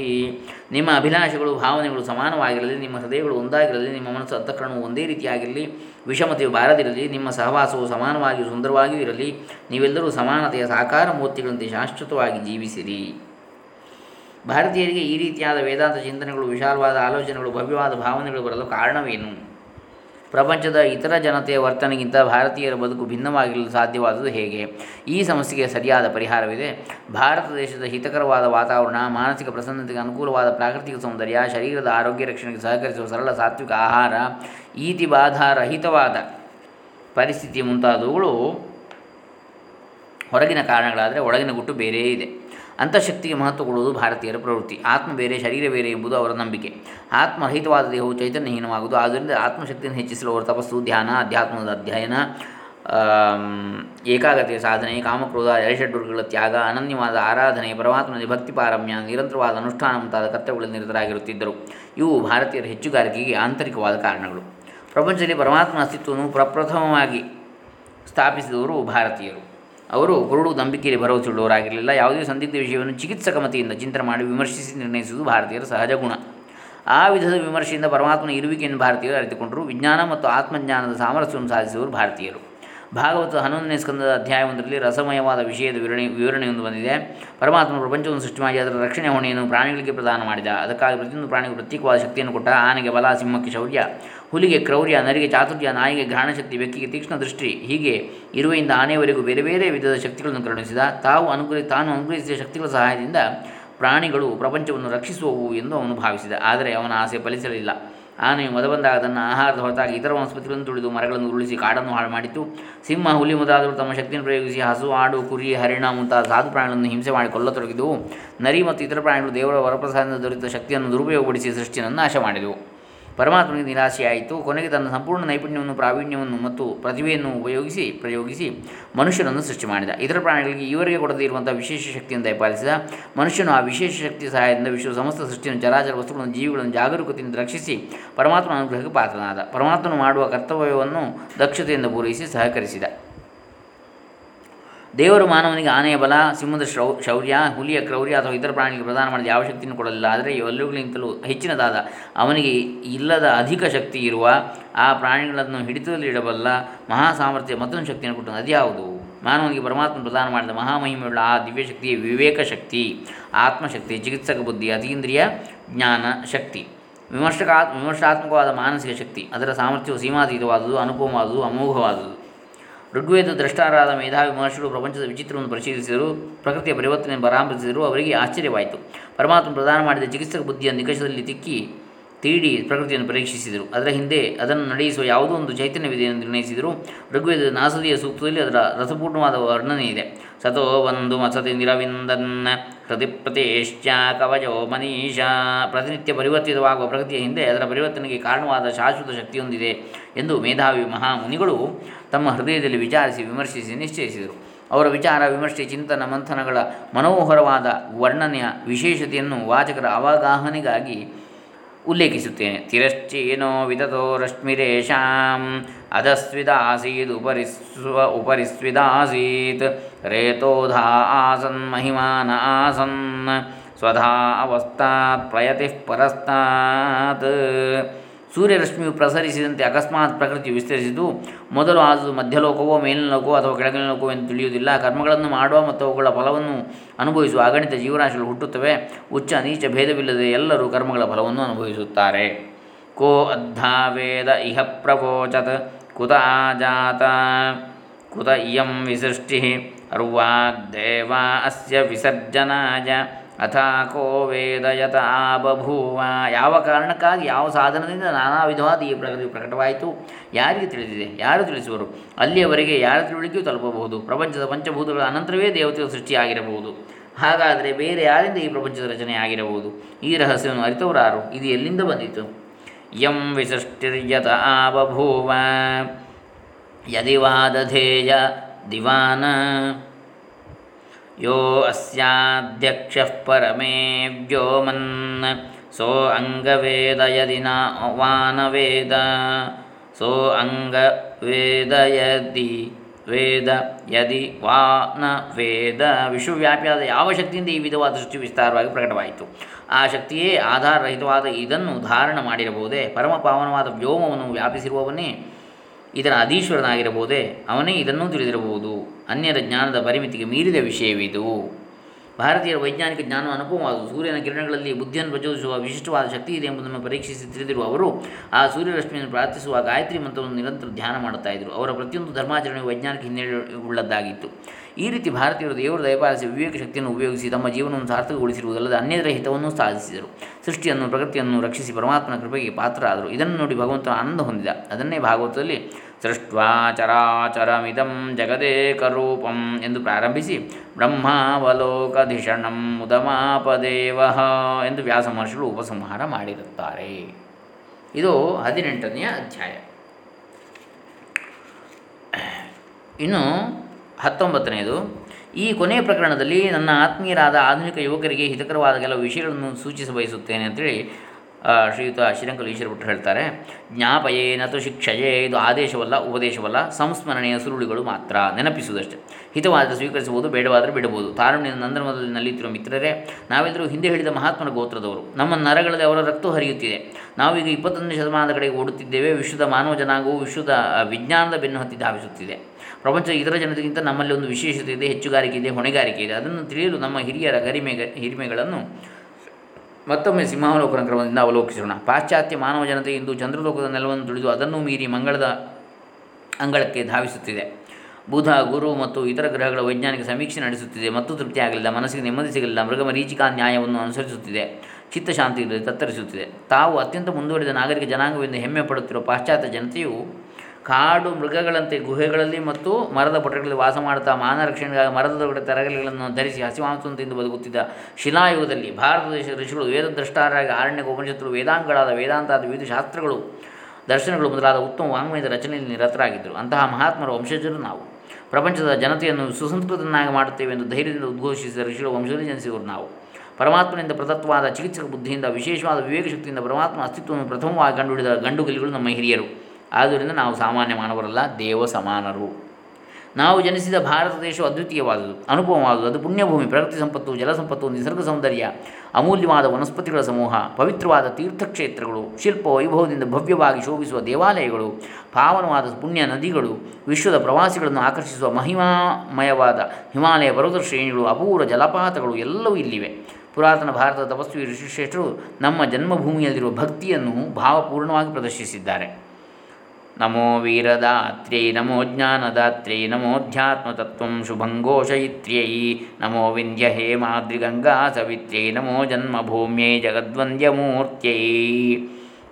ನಿಮ್ಮ ಅಭಿಲಾಷೆಗಳು, ಭಾವನೆಗಳು ಸಮಾನವಾಗಿರಲಿ, ನಿಮ್ಮ ಹೃದಯಗಳು ಒಂದಾಗಿರಲಿ, ನಿಮ್ಮ ಮನಸ್ಸು ಅಂತಃಕರಣವು ಒಂದೇ ರೀತಿಯಾಗಿರಲಿ, ವಿಷಮತೆಯು ಬಾರದಿರಲಿ, ನಿಮ್ಮ ಸಹವಾಸವು ಸಮಾನವಾಗಿಯೂ ಸುಂದರವಾಗಿಯೂ ಇರಲಿ, ನೀವೆಲ್ಲರೂ ಸಮಾನತೆಯ ಸಾಕಾರ ಮೂರ್ತಿಗಳಂತೆ ಶಾಶ್ವತವಾಗಿ ಜೀವಿಸಿರಿ. ಭಾರತೀಯರಿಗೆ ಈ ರೀತಿಯಾದ ವೇದಾಂತ ಚಿಂತನೆಗಳು, ವಿಶಾಲವಾದ ಆಲೋಚನೆಗಳು, ಭವ್ಯವಾದ ಭಾವನೆಗಳು ಬರಲು ಕಾರಣವೇನು? ಪ್ರಪಂಚದ ಇತರ ಜನತೆಯ ವರ್ತನೆಗಿಂತ ಭಾರತೀಯರ ಬದುಕು ಭಿನ್ನವಾಗಿರಲು ಸಾಧ್ಯವಾದುದು ಹೇಗೆ? ಈ ಸಮಸ್ಯೆಗೆ ಸರಿಯಾದ ಪರಿಹಾರವಿದೆ. ಭಾರತ ದೇಶದ ಹಿತಕರವಾದ ವಾತಾವರಣ, ಮಾನಸಿಕ ಪ್ರಸನ್ನತೆಗೆ ಅನುಕೂಲವಾದ ಪ್ರಾಕೃತಿಕ ಸೌಂದರ್ಯ, ಶರೀರದ ಆರೋಗ್ಯ ರಕ್ಷಣೆಗೆ ಸಹಕರಿಸುವ ಸರಳ ಸಾತ್ವಿಕ ಆಹಾರ ಈತಿ ಬಾಧಾರಹಿತವಾದ ಪರಿಸ್ಥಿತಿ ಮುಂತಾದವುಗಳು ಹೊರಗಿನ ಕಾರಣಗಳಾದರೆ ಒಳಗಿನ ಗುಟ್ಟು ಬೇರೆಯೇ ಇದೆ. ಅಂತಃಶಕ್ತಿಗೆ ಮಹತ್ವ ಕೊಡುವುದು ಭಾರತೀಯರ ಪ್ರವೃತ್ತಿ. ಆತ್ಮ ಬೇರೆ, ಶರೀರ ಬೇರೆ ಎಂಬುದು ಅವರ ನಂಬಿಕೆ. ಆತ್ಮರಹಿತವಾದ ದೇಹವು ಚೈತನ್ಯಹೀನವಾಗುವುದು. ಆದ್ದರಿಂದ ಆತ್ಮಶಕ್ತಿಯನ್ನು ಹೆಚ್ಚಿಸಲು ಅವರ ತಪಸ್ಸು, ಧ್ಯಾನ, ಅಧ್ಯಾತ್ಮದ ಅಧ್ಯಯನ ಏಕಾಗ್ರತೆಯ ಸಾಧನೆ, ಕಾಮಕ್ರೋಧ ಎರಷಡ್ಡುಗಳ ತ್ಯಾಗ, ಅನನ್ಯವಾದ ಆರಾಧನೆ, ಪರಮಾತ್ಮನಲ್ಲಿ ಭಕ್ತಿ ಪಾರಮ್ಯ, ನಿರಂತರವಾದ ಅನುಷ್ಠಾನ ಮುಂತಾದ ಕರ್ತವ್ಯಗಳಲ್ಲಿ ನಿರತರಾಗಿರುತ್ತಿದ್ದರು. ಇವು ಭಾರತೀಯರ ಹೆಚ್ಚುಗಾರಿಕೆಗೆ ಆಂತರಿಕವಾದ ಕಾರಣಗಳು. ಪ್ರಪಂಚದಲ್ಲಿ ಪರಮಾತ್ಮನ ಅಸ್ತಿತ್ವವನ್ನು ಪ್ರಪ್ರಥಮವಾಗಿ ಸ್ಥಾಪಿಸಿದವರು ಭಾರತೀಯರು. ಅವರು ಕುರುಡು ನಂಬಿಕೆಯಲ್ಲಿ ಭರವಸೆಯುಳ್ಳವರಾಗಿರಲಿಲ್ಲ. ಯಾವುದೇ ಸಂದಿಗ್ಧ ವಿಷಯವನ್ನು ಚಿಕಿತ್ಸಕ ಮತಿಯಿಂದ ಚಿಂತನೆ ಮಾಡಿ ವಿಮರ್ಶಿಸಿ ನಿರ್ಣಯಿಸುವುದು ಭಾರತೀಯರ ಸಹಜ ಗುಣ. ಆ ವಿಧದ ವಿಮರ್ಶೆಯಿಂದ ಪರಮಾತ್ಮನ ಇರುವಿಕೆಯನ್ನು ಭಾರತೀಯರು ಅರಿತುಕೊಂಡರು. ವಿಜ್ಞಾನ ಮತ್ತು ಆತ್ಮಜ್ಞಾನದ ಸಾಮರಸ್ಯವನ್ನು ಸಾಧಿಸುವವರು ಭಾರತೀಯರು. ಭಾಗವತ ಹನ್ನೊಂದನೇ ಸ್ಕಂದದ ಅಧ್ಯಾಯವೊಂದರಲ್ಲಿ ರಸಮಯವಾದ ವಿಷಯದ ವಿವರಣೆ ವಿವರಣೆಯೊಂದು ಬಂದಿದೆ. ಪರಮಾತ್ಮ ಪ್ರಪಂಚವನ್ನು ಸೃಷ್ಟಿ ಮಾಡಿ ಅದರ ರಕ್ಷಣೆ ಹೊಣೆಯನ್ನು ಪ್ರಾಣಿಗಳಿಗೆ ಪ್ರದಾನ ಮಾಡಿದ. ಅದಕ್ಕಾಗಿ ಪ್ರತಿಯೊಂದು ಪ್ರಾಣಿಗೂ ಪ್ರತ್ಯೇಕವಾದ ಶಕ್ತಿಯನ್ನು ಕೊಟ್ಟ ಆನೆಗೆ ಬಲ, ಸಿಂಹಕ್ಕೆ ಶೌರ್ಯ, ಹುಲಿಗೆ ಕ್ರೌರ್ಯ, ನರಿಗೆ ಚಾತುರ್ಯ, ನಾಯಿಗೆ ಶಕ್ತಿ, ಬೆಕ್ಕಿಗೆ ತೀಕ್ಷ್ಣ ದೃಷ್ಟಿ, ಹೀಗೆ ಇರುವೆಯಿಂದ ಆನೆಯವರೆಗೂ ಬೇರೆ ಬೇರೆ ವಿಧದ ಶಕ್ತಿಗಳನ್ನು ಕರುಣಿಸಿದ. ತಾವು ಅನುಗ್ರಹ, ತಾನು ಅನುಗ್ರಹಿಸಿದ ಶಕ್ತಿಗಳ ಸಹಾಯದಿಂದ ಪ್ರಾಣಿಗಳು ಪ್ರಪಂಚವನ್ನು ರಕ್ಷಿಸುವವು ಎಂದು ಅವನು ಭಾವಿಸಿದ. ಆದರೆ ಅವನ ಆಸೆ ಫಲಿಸಲಿಲ್ಲ. ಆನೆಯು ಮದ ಬಂದಾಗ ಅದನ್ನು ಆಹಾರದ ಹೊರತಾಗಿ ಇತರ ವನಸ್ಪತಿಗಳನ್ನು ತುಳಿದು ಮರಗಳನ್ನು ಉರುಳಿಸಿ ಕಾಡನ್ನು ಹಾಳು ಮಾಡಿತ್ತು. ಸಿಂಹ, ಹುಲಿ ಮುದಾದರು ತಮ್ಮ ಶಕ್ತಿಯನ್ನು ಪ್ರಯೋಗಿಸಿ ಹಸು, ಆಡು, ಕುರಿ, ಹರಿಣ ಮುಂತಾದ ಸಾಧು ಪ್ರಾಣಿಗಳನ್ನು ಹಿಂಸೆ ಮಾಡಿ ಕೊಲ್ಲತೊಡಗಿದವು. ನರಿ ಮತ್ತು ಇತರ ಪ್ರಾಣಿಗಳು ದೇವರ ವರಪ್ರಸಾದದಿಂದ ದೊರೆತ ಶಕ್ತಿಯನ್ನು ದುರುಪಯೋಗಪಡಿಸಿ ಸೃಷ್ಟಿಯನ್ನು ನಾಶ ಮಾಡಿದವು ಪರಮಾತ್ಮನಿಗೆ ನಿರಾಸೆಯಾಯಿತು. ಕೊನೆಗೆ ತನ್ನ ಸಂಪೂರ್ಣ ನೈಪುಣ್ಯವನ್ನು, ಪ್ರಾವೀಣ್ಯವನ್ನು ಮತ್ತು ಪ್ರತಿಭೆಯನ್ನು ಉಪಯೋಗಿಸಿ, ಪ್ರಯೋಗಿಸಿ ಮನುಷ್ಯನನ್ನು ಸೃಷ್ಟಿ ಮಾಡಿದ. ಇತರ ಪ್ರಾಣಿಗಳಿಗೆ ಈವರೆಗೆ ಕೊಡದೇ ಇರುವಂಥ ವಿಶೇಷ ಶಕ್ತಿಯನ್ನು ದಯಪಾಲಿಸಿದ. ಮನುಷ್ಯನು ಆ ವಿಶೇಷ ಶಕ್ತಿ ಸಹಾಯದಿಂದ ವಿಶ್ವ ಸಮಸ್ತ ಸೃಷ್ಟಿಯನ್ನು, ಚರಾಚರ ವಸ್ತುಗಳನ್ನು, ಜೀವಿಗಳನ್ನು ಜಾಗರೂಕತೆಯಿಂದ ರಕ್ಷಿಸಿ ಪರಮಾತ್ಮನ ಅನುಗ್ರಹಕ್ಕೆ ಪಾತ್ರನಾದ. ಪರಮಾತ್ಮನು ಮಾಡುವ ಕರ್ತವ್ಯವನ್ನು ದಕ್ಷತೆಯಿಂದ ಪೂರೈಸಿ ಸಹಕರಿಸಿದ. ದೇವರು ಮಾನವನಿಗೆ ಆನೆಯ ಬಲ, ಸಿಂಹದ ಶೌ, ಶೌರ್ಯ, ಹುಲಿಯ ಕ್ರೌರ್ಯ ಅಥವಾ ಇತರ ಪ್ರಾಣಿಗೆ ಪ್ರದಾನ ಮಾಡಿದ ಯಾವ ಶಕ್ತಿಯನ್ನು ಕೊಡಲಿಲ್ಲ. ಆದರೆ ಇವೆಲ್ಲವುಗಳಿಗಿಂತಲೂ ಹೆಚ್ಚಿನದಾದ ಅವನಿಗೆ ಇಲ್ಲದ ಅಧಿಕ ಶಕ್ತಿ ಇರುವ ಆ ಪ್ರಾಣಿಗಳನ್ನು ಹಿಡಿತದಲ್ಲಿಡಬಲ್ಲ ಮಹಾ ಸಾಮರ್ಥ್ಯ ಮತ್ತೊಂದು ಶಕ್ತಿಯನ್ನು ಕೊಟ್ಟನು ಅದ್ಯಾವುದು ಮಾನವನಿಗೆ ಪರಮಾತ್ಮ ಪ್ರದಾನ ಮಾಡಿದ ಮಹಾಮಹಿಮೆಯುಳ್ಳ ಆ ದಿವ್ಯಶಕ್ತಿಯ ವಿವೇಕ ಶಕ್ತಿ ಆತ್ಮಶಕ್ತಿ, ಚಿಕಿತ್ಸಕ ಬುದ್ಧಿ ಅತೀಂದ್ರಿಯ ಜ್ಞಾನ ಶಕ್ತಿ. ವಿಮರ್ಶಕಾತ್, ವಿಮರ್ಶಾತ್ಮಕವಾದ ಮಾನಸಿಕ ಶಕ್ತಿ. ಅದರ ಸಾಮರ್ಥ್ಯವು ಸೀಮಾತೀತವಾದುದು, ಅನುಪಮವಾದುದು, ಅಮೋಘವಾದುದು. ಋಗ್ವೇದ ದ್ರಷ್ಟಾರಾದ ಮೇಧಾವಿ ಮಹರ್ಷಿಗಳು ಪ್ರಪಂಚದ ವಿಚಿತ್ರವನ್ನು ಪರಿಶೀಲಿಸಿದರು. ಪ್ರಕೃತಿಯ ಪರಿವರ್ತನೆಯನ್ನು ಪರಾಮರ್ಶಿಸಿದರು ಅವರಿಗೆ ಆಶ್ಚರ್ಯವಾಯಿತು. ಪರಮಾತ್ಮ ಪ್ರದಾನ ಮಾಡಿದ ಚಿಕಿತ್ಸಕ ಬುದ್ಧಿಯ ನಿಕಷದಲ್ಲಿ ತಿಕ್ಕಿ ತೀಡಿ ಪ್ರಕೃತಿಯನ್ನು ಪರೀಕ್ಷಿಸಿದರು. ಅದರ ಹಿಂದೆ ಅದನ್ನು ನಡೆಯಿಸುವ ಯಾವುದೋ ಒಂದು ಚೈತನ್ಯವಿದೆ ಎಂದು ನಿರ್ಣಯಿಸಿದರು. ಋಗ್ವೇದ ನಾಸದಿಯ ಸೂಕ್ತದಲ್ಲಿ ಅದರ ರಸಪೂರ್ಣವಾದ ವರ್ಣನೆ ಇದೆ. ಸತೋ ಒಂದು ಮಸತಿ ನಿರವಿಂದನ್ನ ಹೃದಯ ಪ್ರತಿಷ್ಠ ಕವಚೋ ಮನೀಷಾ. ಪ್ರತಿನಿತ್ಯ ಪರಿವರ್ತಿತವಾಗುವ ಪ್ರಕೃತಿಯ ಹಿಂದೆ ಅದರ ಪರಿವರ್ತನೆಗೆ ಕಾರಣವಾದ ಶಾಶ್ವತ ಶಕ್ತಿಯೊಂದಿದೆ ಎಂದು ಮೇಧಾವಿ ಮಹಾಮುನಿಗಳು ತಮ್ಮ ಹೃದಯದಲ್ಲಿ ವಿಚಾರಿಸಿ ವಿಮರ್ಶಿಸಿ ನಿಶ್ಚಯಿಸಿದರು. ಅವರ ವಿಚಾರ, ವಿಮರ್ಶೆ, ಚಿಂತನ, ಮಂಥನಗಳ ಮನೋಹರವಾದ ವರ್ಣನೆಯ ವಿಶೇಷತೆಯನ್ನು ವಾಚಕರ ಅವಗಾಹನೆಗಾಗಿ ಉಲ್ಲೇಖಿಸುತ್ತೇನೆ ತಿರಶ್ಚೇನೋ ವಿದತೋ ರಶ್ಮಿರೇಶಾಂ ಅಧಸ್ವಿದಾಸೀದ್ ಉಪರಿಸ್ವ ಉಪರಿಸ್ವಿದಾಸೀತ್ ರೇತೋಧಾ ಆಸನ್ ಮಹಿಮಾನ ಆಸನ್ ಸ್ವಧಾ ಅವಸ್ತಾತ್ ಪ್ರಯತಿ ಪರಸ್ತಾತ್ ಸೂರ್ಯರಶ್ಮಿಯು ಪ್ರಸರಿಸಿದಂತೆ ಅಕಸ್ಮಾತ್ ಪ್ರಕೃತಿಯು ವಿಸ್ತರಿಸಿದ್ದು, ಮೊದಲು ಅದು ಮಧ್ಯಲೋಕವೋ ಮೇಲಿನ ಲೋಕವೋ ಅಥವಾ ಕೆಳಗಿನ ಲೋಕವೋ ಎಂದು ತಿಳಿಯುವುದಿಲ್ಲ. ಕರ್ಮಗಳನ್ನು ಮಾಡುವ ಮತ್ತು ಅವುಗಳ ಫಲವನ್ನು ಅನುಭವಿಸುವ ಅಗಣಿತ ಜೀವರಾಶಿಗಳು ಹುಟ್ಟುತ್ತವೆ. ಉಚ್ಚ, ನೀಚ ಭೇದವಿಲ್ಲದೆ ಎಲ್ಲರೂ ಕರ್ಮಗಳ ಫಲವನ್ನು ಅನುಭವಿಸುತ್ತಾರೆ. ಕೋ ಅದ್ಧಾ ವೇದ ಇಹ ಪ್ರವೋಚತ್. ಕುತ ಆಜಾತ. ಕುತ ಇಯಂ ವಿಸೃಷ್ಟಿ. ಅರ್ವಾಗ್ದೇವ ಅಸ್ಯ ವಿಸರ್ಜನಾಯ. ಅಥಾಕೋ ವೇದಯತ ಆ ಬಭೂವ ಯಾವ ಕಾರಣಕ್ಕಾಗಿ, ಯಾವ ಸಾಧನದಿಂದ ನಾನಾ ವಿಧವಾದ ಈ ಪ್ರಗತಿ ಪ್ರಕಟವಾಯಿತು? ಯಾರಿಗೆ ತಿಳಿದಿದೆ? ಯಾರು ತಿಳಿಸುವರು? ಅಲ್ಲಿಯವರೆಗೆ ಯಾರ ತಿಳುವಳಿಕೆಯೂ ತಲುಪಬಹುದು. ಪ್ರಪಂಚದ ಪಂಚಭೂತಗಳ ಅನಂತರವೇ ದೇವತೆಯ ಸೃಷ್ಟಿಯಾಗಿರಬಹುದು. ಹಾಗಾದರೆ ಬೇರೆ ಯಾರಿಂದ ಈ ಪ್ರಪಂಚದ ರಚನೆ ಆಗಿರಬಹುದು? ಈ ರಹಸ್ಯವನ್ನು ಅರಿತವರಾರು? ಇದು ಎಲ್ಲಿಂದ ಬಂದಿತು? ಯಂ ವಿಸೃಷ್ಟಿರ್ಯತ ಆ ಬಭೂವ ಯದಿವಾದಧೇಯ ದಿವಾನ. ಯೋ ಅಸ್ಯಾಧ್ಯಕ್ಷ ಪರಮೇ ವ್ಯೋಮನ್ ಸೋ ಅಂಗವೇದ ಯದಿ ನ ವಾನವೇದ ಸೋ ಯದಿ ವೇದ ಯದಿ ವಾನ ವೇದ ವಿಶ್ವವ್ಯಾಪಿಯಾದ ಯಾವ ಶಕ್ತಿಯಿಂದ ಈ ವಿಧವಾದ ಸೃಷ್ಟಿ ವಿಸ್ತಾರವಾಗಿ ಪ್ರಕಟವಾಯಿತು? ಆ ಶಕ್ತಿಯೇ ಆಧಾರರಹಿತವಾದ ಇದನ್ನು ಧಾರಣ ಮಾಡಿರಬಹುದೇ? ಪರಮ ಪಾವನವಾದ ವ್ಯೋಮವನ್ನು ವ್ಯಾಪಿಸಿರುವವನೇ ಇದರ ಅಧೀಶ್ವರನಾಗಿರಬಹುದೇ? ಅವನೇ ಇದನ್ನೂ ತಿಳಿದಿರಬಹುದು. ಅನ್ಯರ ಜ್ಞಾನದ ಪರಿಮಿತಿಗೆ ಮೀರಿದ ವಿಷಯವಿದು. ಭಾರತೀಯರ ವೈಜ್ಞಾನಿಕ ಜ್ಞಾನ ಅನುಪಮವಾದ ಸೂರ್ಯನ ಕಿರಣಗಳಲ್ಲಿ ಬುದ್ಧಿಯನ್ನು ಪ್ರಚೋದಿಸುವ ವಿಶಿಷ್ಟವಾದ ಶಕ್ತಿ ಇದೆ ಎಂಬುದನ್ನು ಪರೀಕ್ಷಿಸಿ ತಿಳಿದಿರುವ ಅವರು, ಆ ಸೂರ್ಯರಶ್ಮಿಯನ್ನು ಪ್ರಾರ್ಥಿಸುವ ಗಾಯತ್ರಿ ಮಂತ್ರವನ್ನು ನಿರಂತರ ಧ್ಯಾನ ಮಾಡುತ್ತಾ ಇದ್ದರು. ಅವರ ಪ್ರತಿಯೊಂದು ಧರ್ಮಾಚರಣೆ ವೈಜ್ಞಾನಿಕ ಹಿನ್ನೆಲೆ ಉಳ್ಳದ್ದಾಗಿತ್ತು ಈ ರೀತಿ ಭಾರತೀಯರು ದೇವರ ದಯಪಾಲಿಸಿ ವಿವೇಕ ಶಕ್ತಿಯನ್ನು ಉಪಯೋಗಿಸಿ ತಮ್ಮ ಜೀವನವನ್ನು ಸಾರ್ಥಕಗೊಳಿಸಿರುವುದಲ್ಲದೆ ಅನ್ಯದರ ಹಿತವನ್ನು ಸಾಧಿಸಿದರು. ಸೃಷ್ಟಿಯನ್ನು ಪ್ರಕೃತಿಯನ್ನು ರಕ್ಷಿಸಿ ಪರಮಾತ್ಮನ ಕೃಪೆಗೆ ಪಾತ್ರರಾದರು. ಇದನ್ನು ನೋಡಿ ಭಗವಂತ ಆನಂದ ಹೊಂದಿದ. ಅದನ್ನೇ ಭಾಗವತದಲ್ಲಿ ಸೃಷ್ಟ್ವಾ ಚರಾಚರಮಿದಂ ಜಗದೇಕರೂಪಂ ಎಂದು ಪ್ರಾರಂಭಿಸಿ, ಬ್ರಹ್ಮಾವಲೋಕಧಿಷಣಂ ಉದಮಾಪದೇವ ಎಂದು ವ್ಯಾಸ ಮಹರ್ಷಿಗಳು ಉಪಸಂಹಾರ ಮಾಡಿರುತ್ತಾರೆ. ಇದು ಹದಿನೆಂಟನೆಯ ಅಧ್ಯಾಯ. ಇನ್ನು ಹತ್ತೊಂಬತ್ತನೆಯದು ಈ ಕೊನೆಯ ಪ್ರಕರಣದಲ್ಲಿ ನನ್ನ ಆತ್ಮೀಯರಾದ ಆಧುನಿಕ ಯುವಕರಿಗೆ ಹಿತಕರವಾದ ಕೆಲವು ವಿಷಯಗಳನ್ನು ಸೂಚಿಸ ಬಯಸುತ್ತೇನೆ ಅಂತೇಳಿ ಶ್ರೀಯುತ ಶ್ರೀರಂಗಲು ಈಶ್ವರ ಹೇಳ್ತಾರೆ. ಜ್ಞಾಪಯೇ ನತು ಶಿಕ್ಷಯೇ, ಇದು ಆದೇಶವಲ್ಲ, ಉಪದೇಶವಲ್ಲ, ಸಂಸ್ಮರಣೆಯ ಸುರುಳಿಗಳು ಮಾತ್ರ, ನೆನಪಿಸುವುದಷ್ಟೇ. ಹಿತವಾದರೆ ಸ್ವೀಕರಿಸಬಹುದು, ಬೇಡವಾದರೆ ಬಿಡಬಹುದು. ತಾರುಣ್ಯ ನಂದರ್ಮದಲ್ಲಿ ನಲ್ಲಿತ್ತಿರುವ ಮಿತ್ರರೇ, ನಾವೆಲ್ಲರೂ ಹಿಂದೆ ಹೇಳಿದ ಮಹಾತ್ಮನ ಗೋತ್ರದವರು. ನಮ್ಮ ನರಗಳಲ್ಲಿ ಅವರ ರಕ್ತ ಹರಿಯುತ್ತಿದೆ. ನಾವೀಗ ಇಪ್ಪತ್ತೊಂದನೇ ಶತಮಾನದ ಕಡೆಗೆ ಓಡುತ್ತಿದ್ದೇವೆ, ವಿಶ್ವದ ಮಾನವ ಜನಾಂಗವು ವಿಶ್ವದ ವಿಜ್ಞಾನದ ಬೆನ್ನು ಹತ್ತಿ ಧಾವಿಸುತ್ತಿದೆ. ಪ್ರಪಂಚದ ಇತರ ಜನತೆಗಿಂತ ನಮ್ಮಲ್ಲಿ ಒಂದು ವಿಶೇಷತೆ ಇದೆ, ಹೆಚ್ಚುಗಾರಿಕೆ ಇದೆ, ಹೊಣೆಗಾರಿಕೆ ಇದೆ. ಅದನ್ನು ತಿಳಿಯಲು ನಮ್ಮ ಹಿರಿಯರ ಗರಿಮೆ ಹಿರಿಮೆಗಳನ್ನು ಮತ್ತೊಮ್ಮೆ ಸಿಂಹಾವಲೋಕನ ಕ್ರಮದಿಂದ ಅವಲೋಕಿಸೋಣ. ಪಾಶ್ಚಾತ್ಯ ಮಾನವ ಜನತೆ ಇಂದು ಚಂದ್ರಲೋಕದ ನೆಲವನ್ನು ತುಳಿದು ಅದನ್ನು ಮೀರಿ ಮಂಗಳದ ಅಂಗಳಕ್ಕೆ ಧಾವಿಸುತ್ತಿದೆ. ಬುಧ, ಗುರು ಮತ್ತು ಇತರ ಗ್ರಹಗಳ ವೈಜ್ಞಾನಿಕ ಸಮೀಕ್ಷೆ ನಡೆಸುತ್ತಿದೆ. ಮತ್ತು ತೃಪ್ತಿಯಾಗಲಿಲ್ಲ ಮನಸ್ಸಿಗೆ ನೆಮ್ಮದಿ ಸಿಗಲಿಲ್ಲ. ಮೃಗಮರೀಚಿಕಾ ನ್ಯಾಯವನ್ನು ಅನುಸರಿಸುತ್ತಿದೆ. ಚಿತ್ತಶಾಂತಿಯಲ್ಲಿ ತತ್ತರಿಸುತ್ತಿದೆ. ತಾವು ಅತ್ಯಂತ ಮುಂದುವರಿದ ನಾಗರಿಕ ಜನಾಂಗವೆಂದು ಹೆಮ್ಮೆ ಪಡುತ್ತಿರುವ ಪಾಶ್ಚಾತ್ಯ ಜನತೆಯು ಕಾಡು ಮೃಗಗಳಂತೆ ಗುಹೆಗಳಲ್ಲಿ ಮತ್ತು ಮರದ ಪೊಟೆಗಳಲ್ಲಿ ವಾಸ ಮಾಡುತ್ತಾ ಮಾನ ರಕ್ಷಣೆಗಾಗಿ ಮರದ ತರಗಲಿಗಳನ್ನು ಧರಿಸಿ ಹಸಿವಾಂಸದಿಂದ ತಿಂದು ಬದುಕುತ್ತಿದ್ದ ಶಿಲಾಯುಗದಲ್ಲಿ ಭಾರತ ದೇಶದ ಋಷಿಗಳು, ವೇದದ್ರಷ್ಟಾರಾಗಿ ಆರಣ್ಯ ಉಪನಿಷತ್ತುಗಳು ವೇದಾಂಗಗಳಾದ ವೇದಾಂತಾದ ವಿವಿಧ ಶಾಸ್ತ್ರಗಳು, ದರ್ಶನಗಳು ಮೊದಲಾದ ಉತ್ತಮ ವಾಂಗ್ಮಯದ ರಚನೆಯಲ್ಲಿ ನಿರತರಾಗಿದ್ದರು. ಅಂತಹ ಮಹಾತ್ಮರ ವಂಶಜರು ನಾವು. ಪ್ರಪಂಚದ ಜನತೆಯನ್ನು ಸುಸಂಸ್ಕೃತನಾಗಿ ಮಾಡುತ್ತೇವೆ ಎಂದು ಧೈರ್ಯದಿಂದ ಉದ್ಘೋಷಿಸಿದ ಋಷಿಗಳ ವಂಶದಲ್ಲಿ ಜನಿಸಿದವರು ನಾವು. ಪರಮಾತ್ಮನಿಂದ ಪ್ರತತ್ವವಾದ ಚಿಕಿತ್ಸಕ ಬುದ್ಧಿಯಿಂದ, ವಿಶೇಷವಾದ ವಿವೇಕ ಶಕ್ತಿಯಿಂದ ಪರಮಾತ್ಮ ಅಸ್ತಿತ್ವವನ್ನು ಪ್ರಥಮವಾಗಿ ಕಂಡುಹಿಡಿದ ಗಂಡುಗಲಿಗಳು ನಮ್ಮ ಹಿರಿಯರು. ಆದ್ದರಿಂದ ನಾವು ಸಾಮಾನ್ಯ ಮಾನವರಲ್ಲ, ದೇವ ಸಮಾನರು. ನಾವು ಜನಿಸಿದ ಭಾರತ ದೇಶವು ಅದ್ವಿತೀಯವಾದುದು, ಅನುಪಮವಾದುದು, ಅದು ಪುಣ್ಯಭೂಮಿ, ಪ್ರಕೃತಿ ಸಂಪತ್ತು, ಜಲ ಸಂಪತ್ತು, ನಿಸರ್ಗ ಸೌಂದರ್ಯ, ಅಮೂಲ್ಯವಾದ ವನಸ್ಪತಿಗಳ ಸಮೂಹ, ಪವಿತ್ರವಾದ ತೀರ್ಥಕ್ಷೇತ್ರಗಳು, ಶಿಲ್ಪ ವೈಭವದಿಂದ ಭವ್ಯವಾಗಿ ಶೋಭಿಸುವ ದೇವಾಲಯಗಳು, ಪಾವನವಾದ ಪುಣ್ಯ ನದಿಗಳು, ವಿಶ್ವದ ಪ್ರವಾಸಿಗಳನ್ನು ಆಕರ್ಷಿಸುವ ಮಹಿಮಾಮಯವಾದ ಹಿಮಾಲಯ ಪರ್ವತ ಶ್ರೇಣಿಗಳು, ಅಪೂರ್ವ ಜಲಪಾತಗಳು ಎಲ್ಲವೂ ಇಲ್ಲಿವೆ. ಪುರಾತನ ಭಾರತದ ತಪಸ್ವಿ ಋಷಿಶ್ರೇಷ್ಠರು ನಮ್ಮ ಜನ್ಮಭೂಮಿಯಲ್ಲಿರುವ ಭಕ್ತಿಯನ್ನು ಭಾವಪೂರ್ಣವಾಗಿ ಪ್ರದರ್ಶಿಸಿದ್ದಾರೆ. ನಮೋ ವೀರದಾತ್ರ್ಯೈ ನಮೋ ಜ್ಞಾನದಾತ್ರ್ಯೈ ನಮೋಧ್ಯಾತ್ಮತತ್ವಂ ಶುಭಂಘೋಷಯಿತ್ರ್ಯೈ ನಮೋ ವಿಂಧ್ಯ ಹೇಮಾದ್ರಿಗಂಗಾ ಸವಿತ್ರ್ಯೈ ನಮೋ ಜನ್ಮಭೂಮ್ಯೈ ಜಗದ್ವಂದ್ಯಮೂರ್ತ್ಯೈ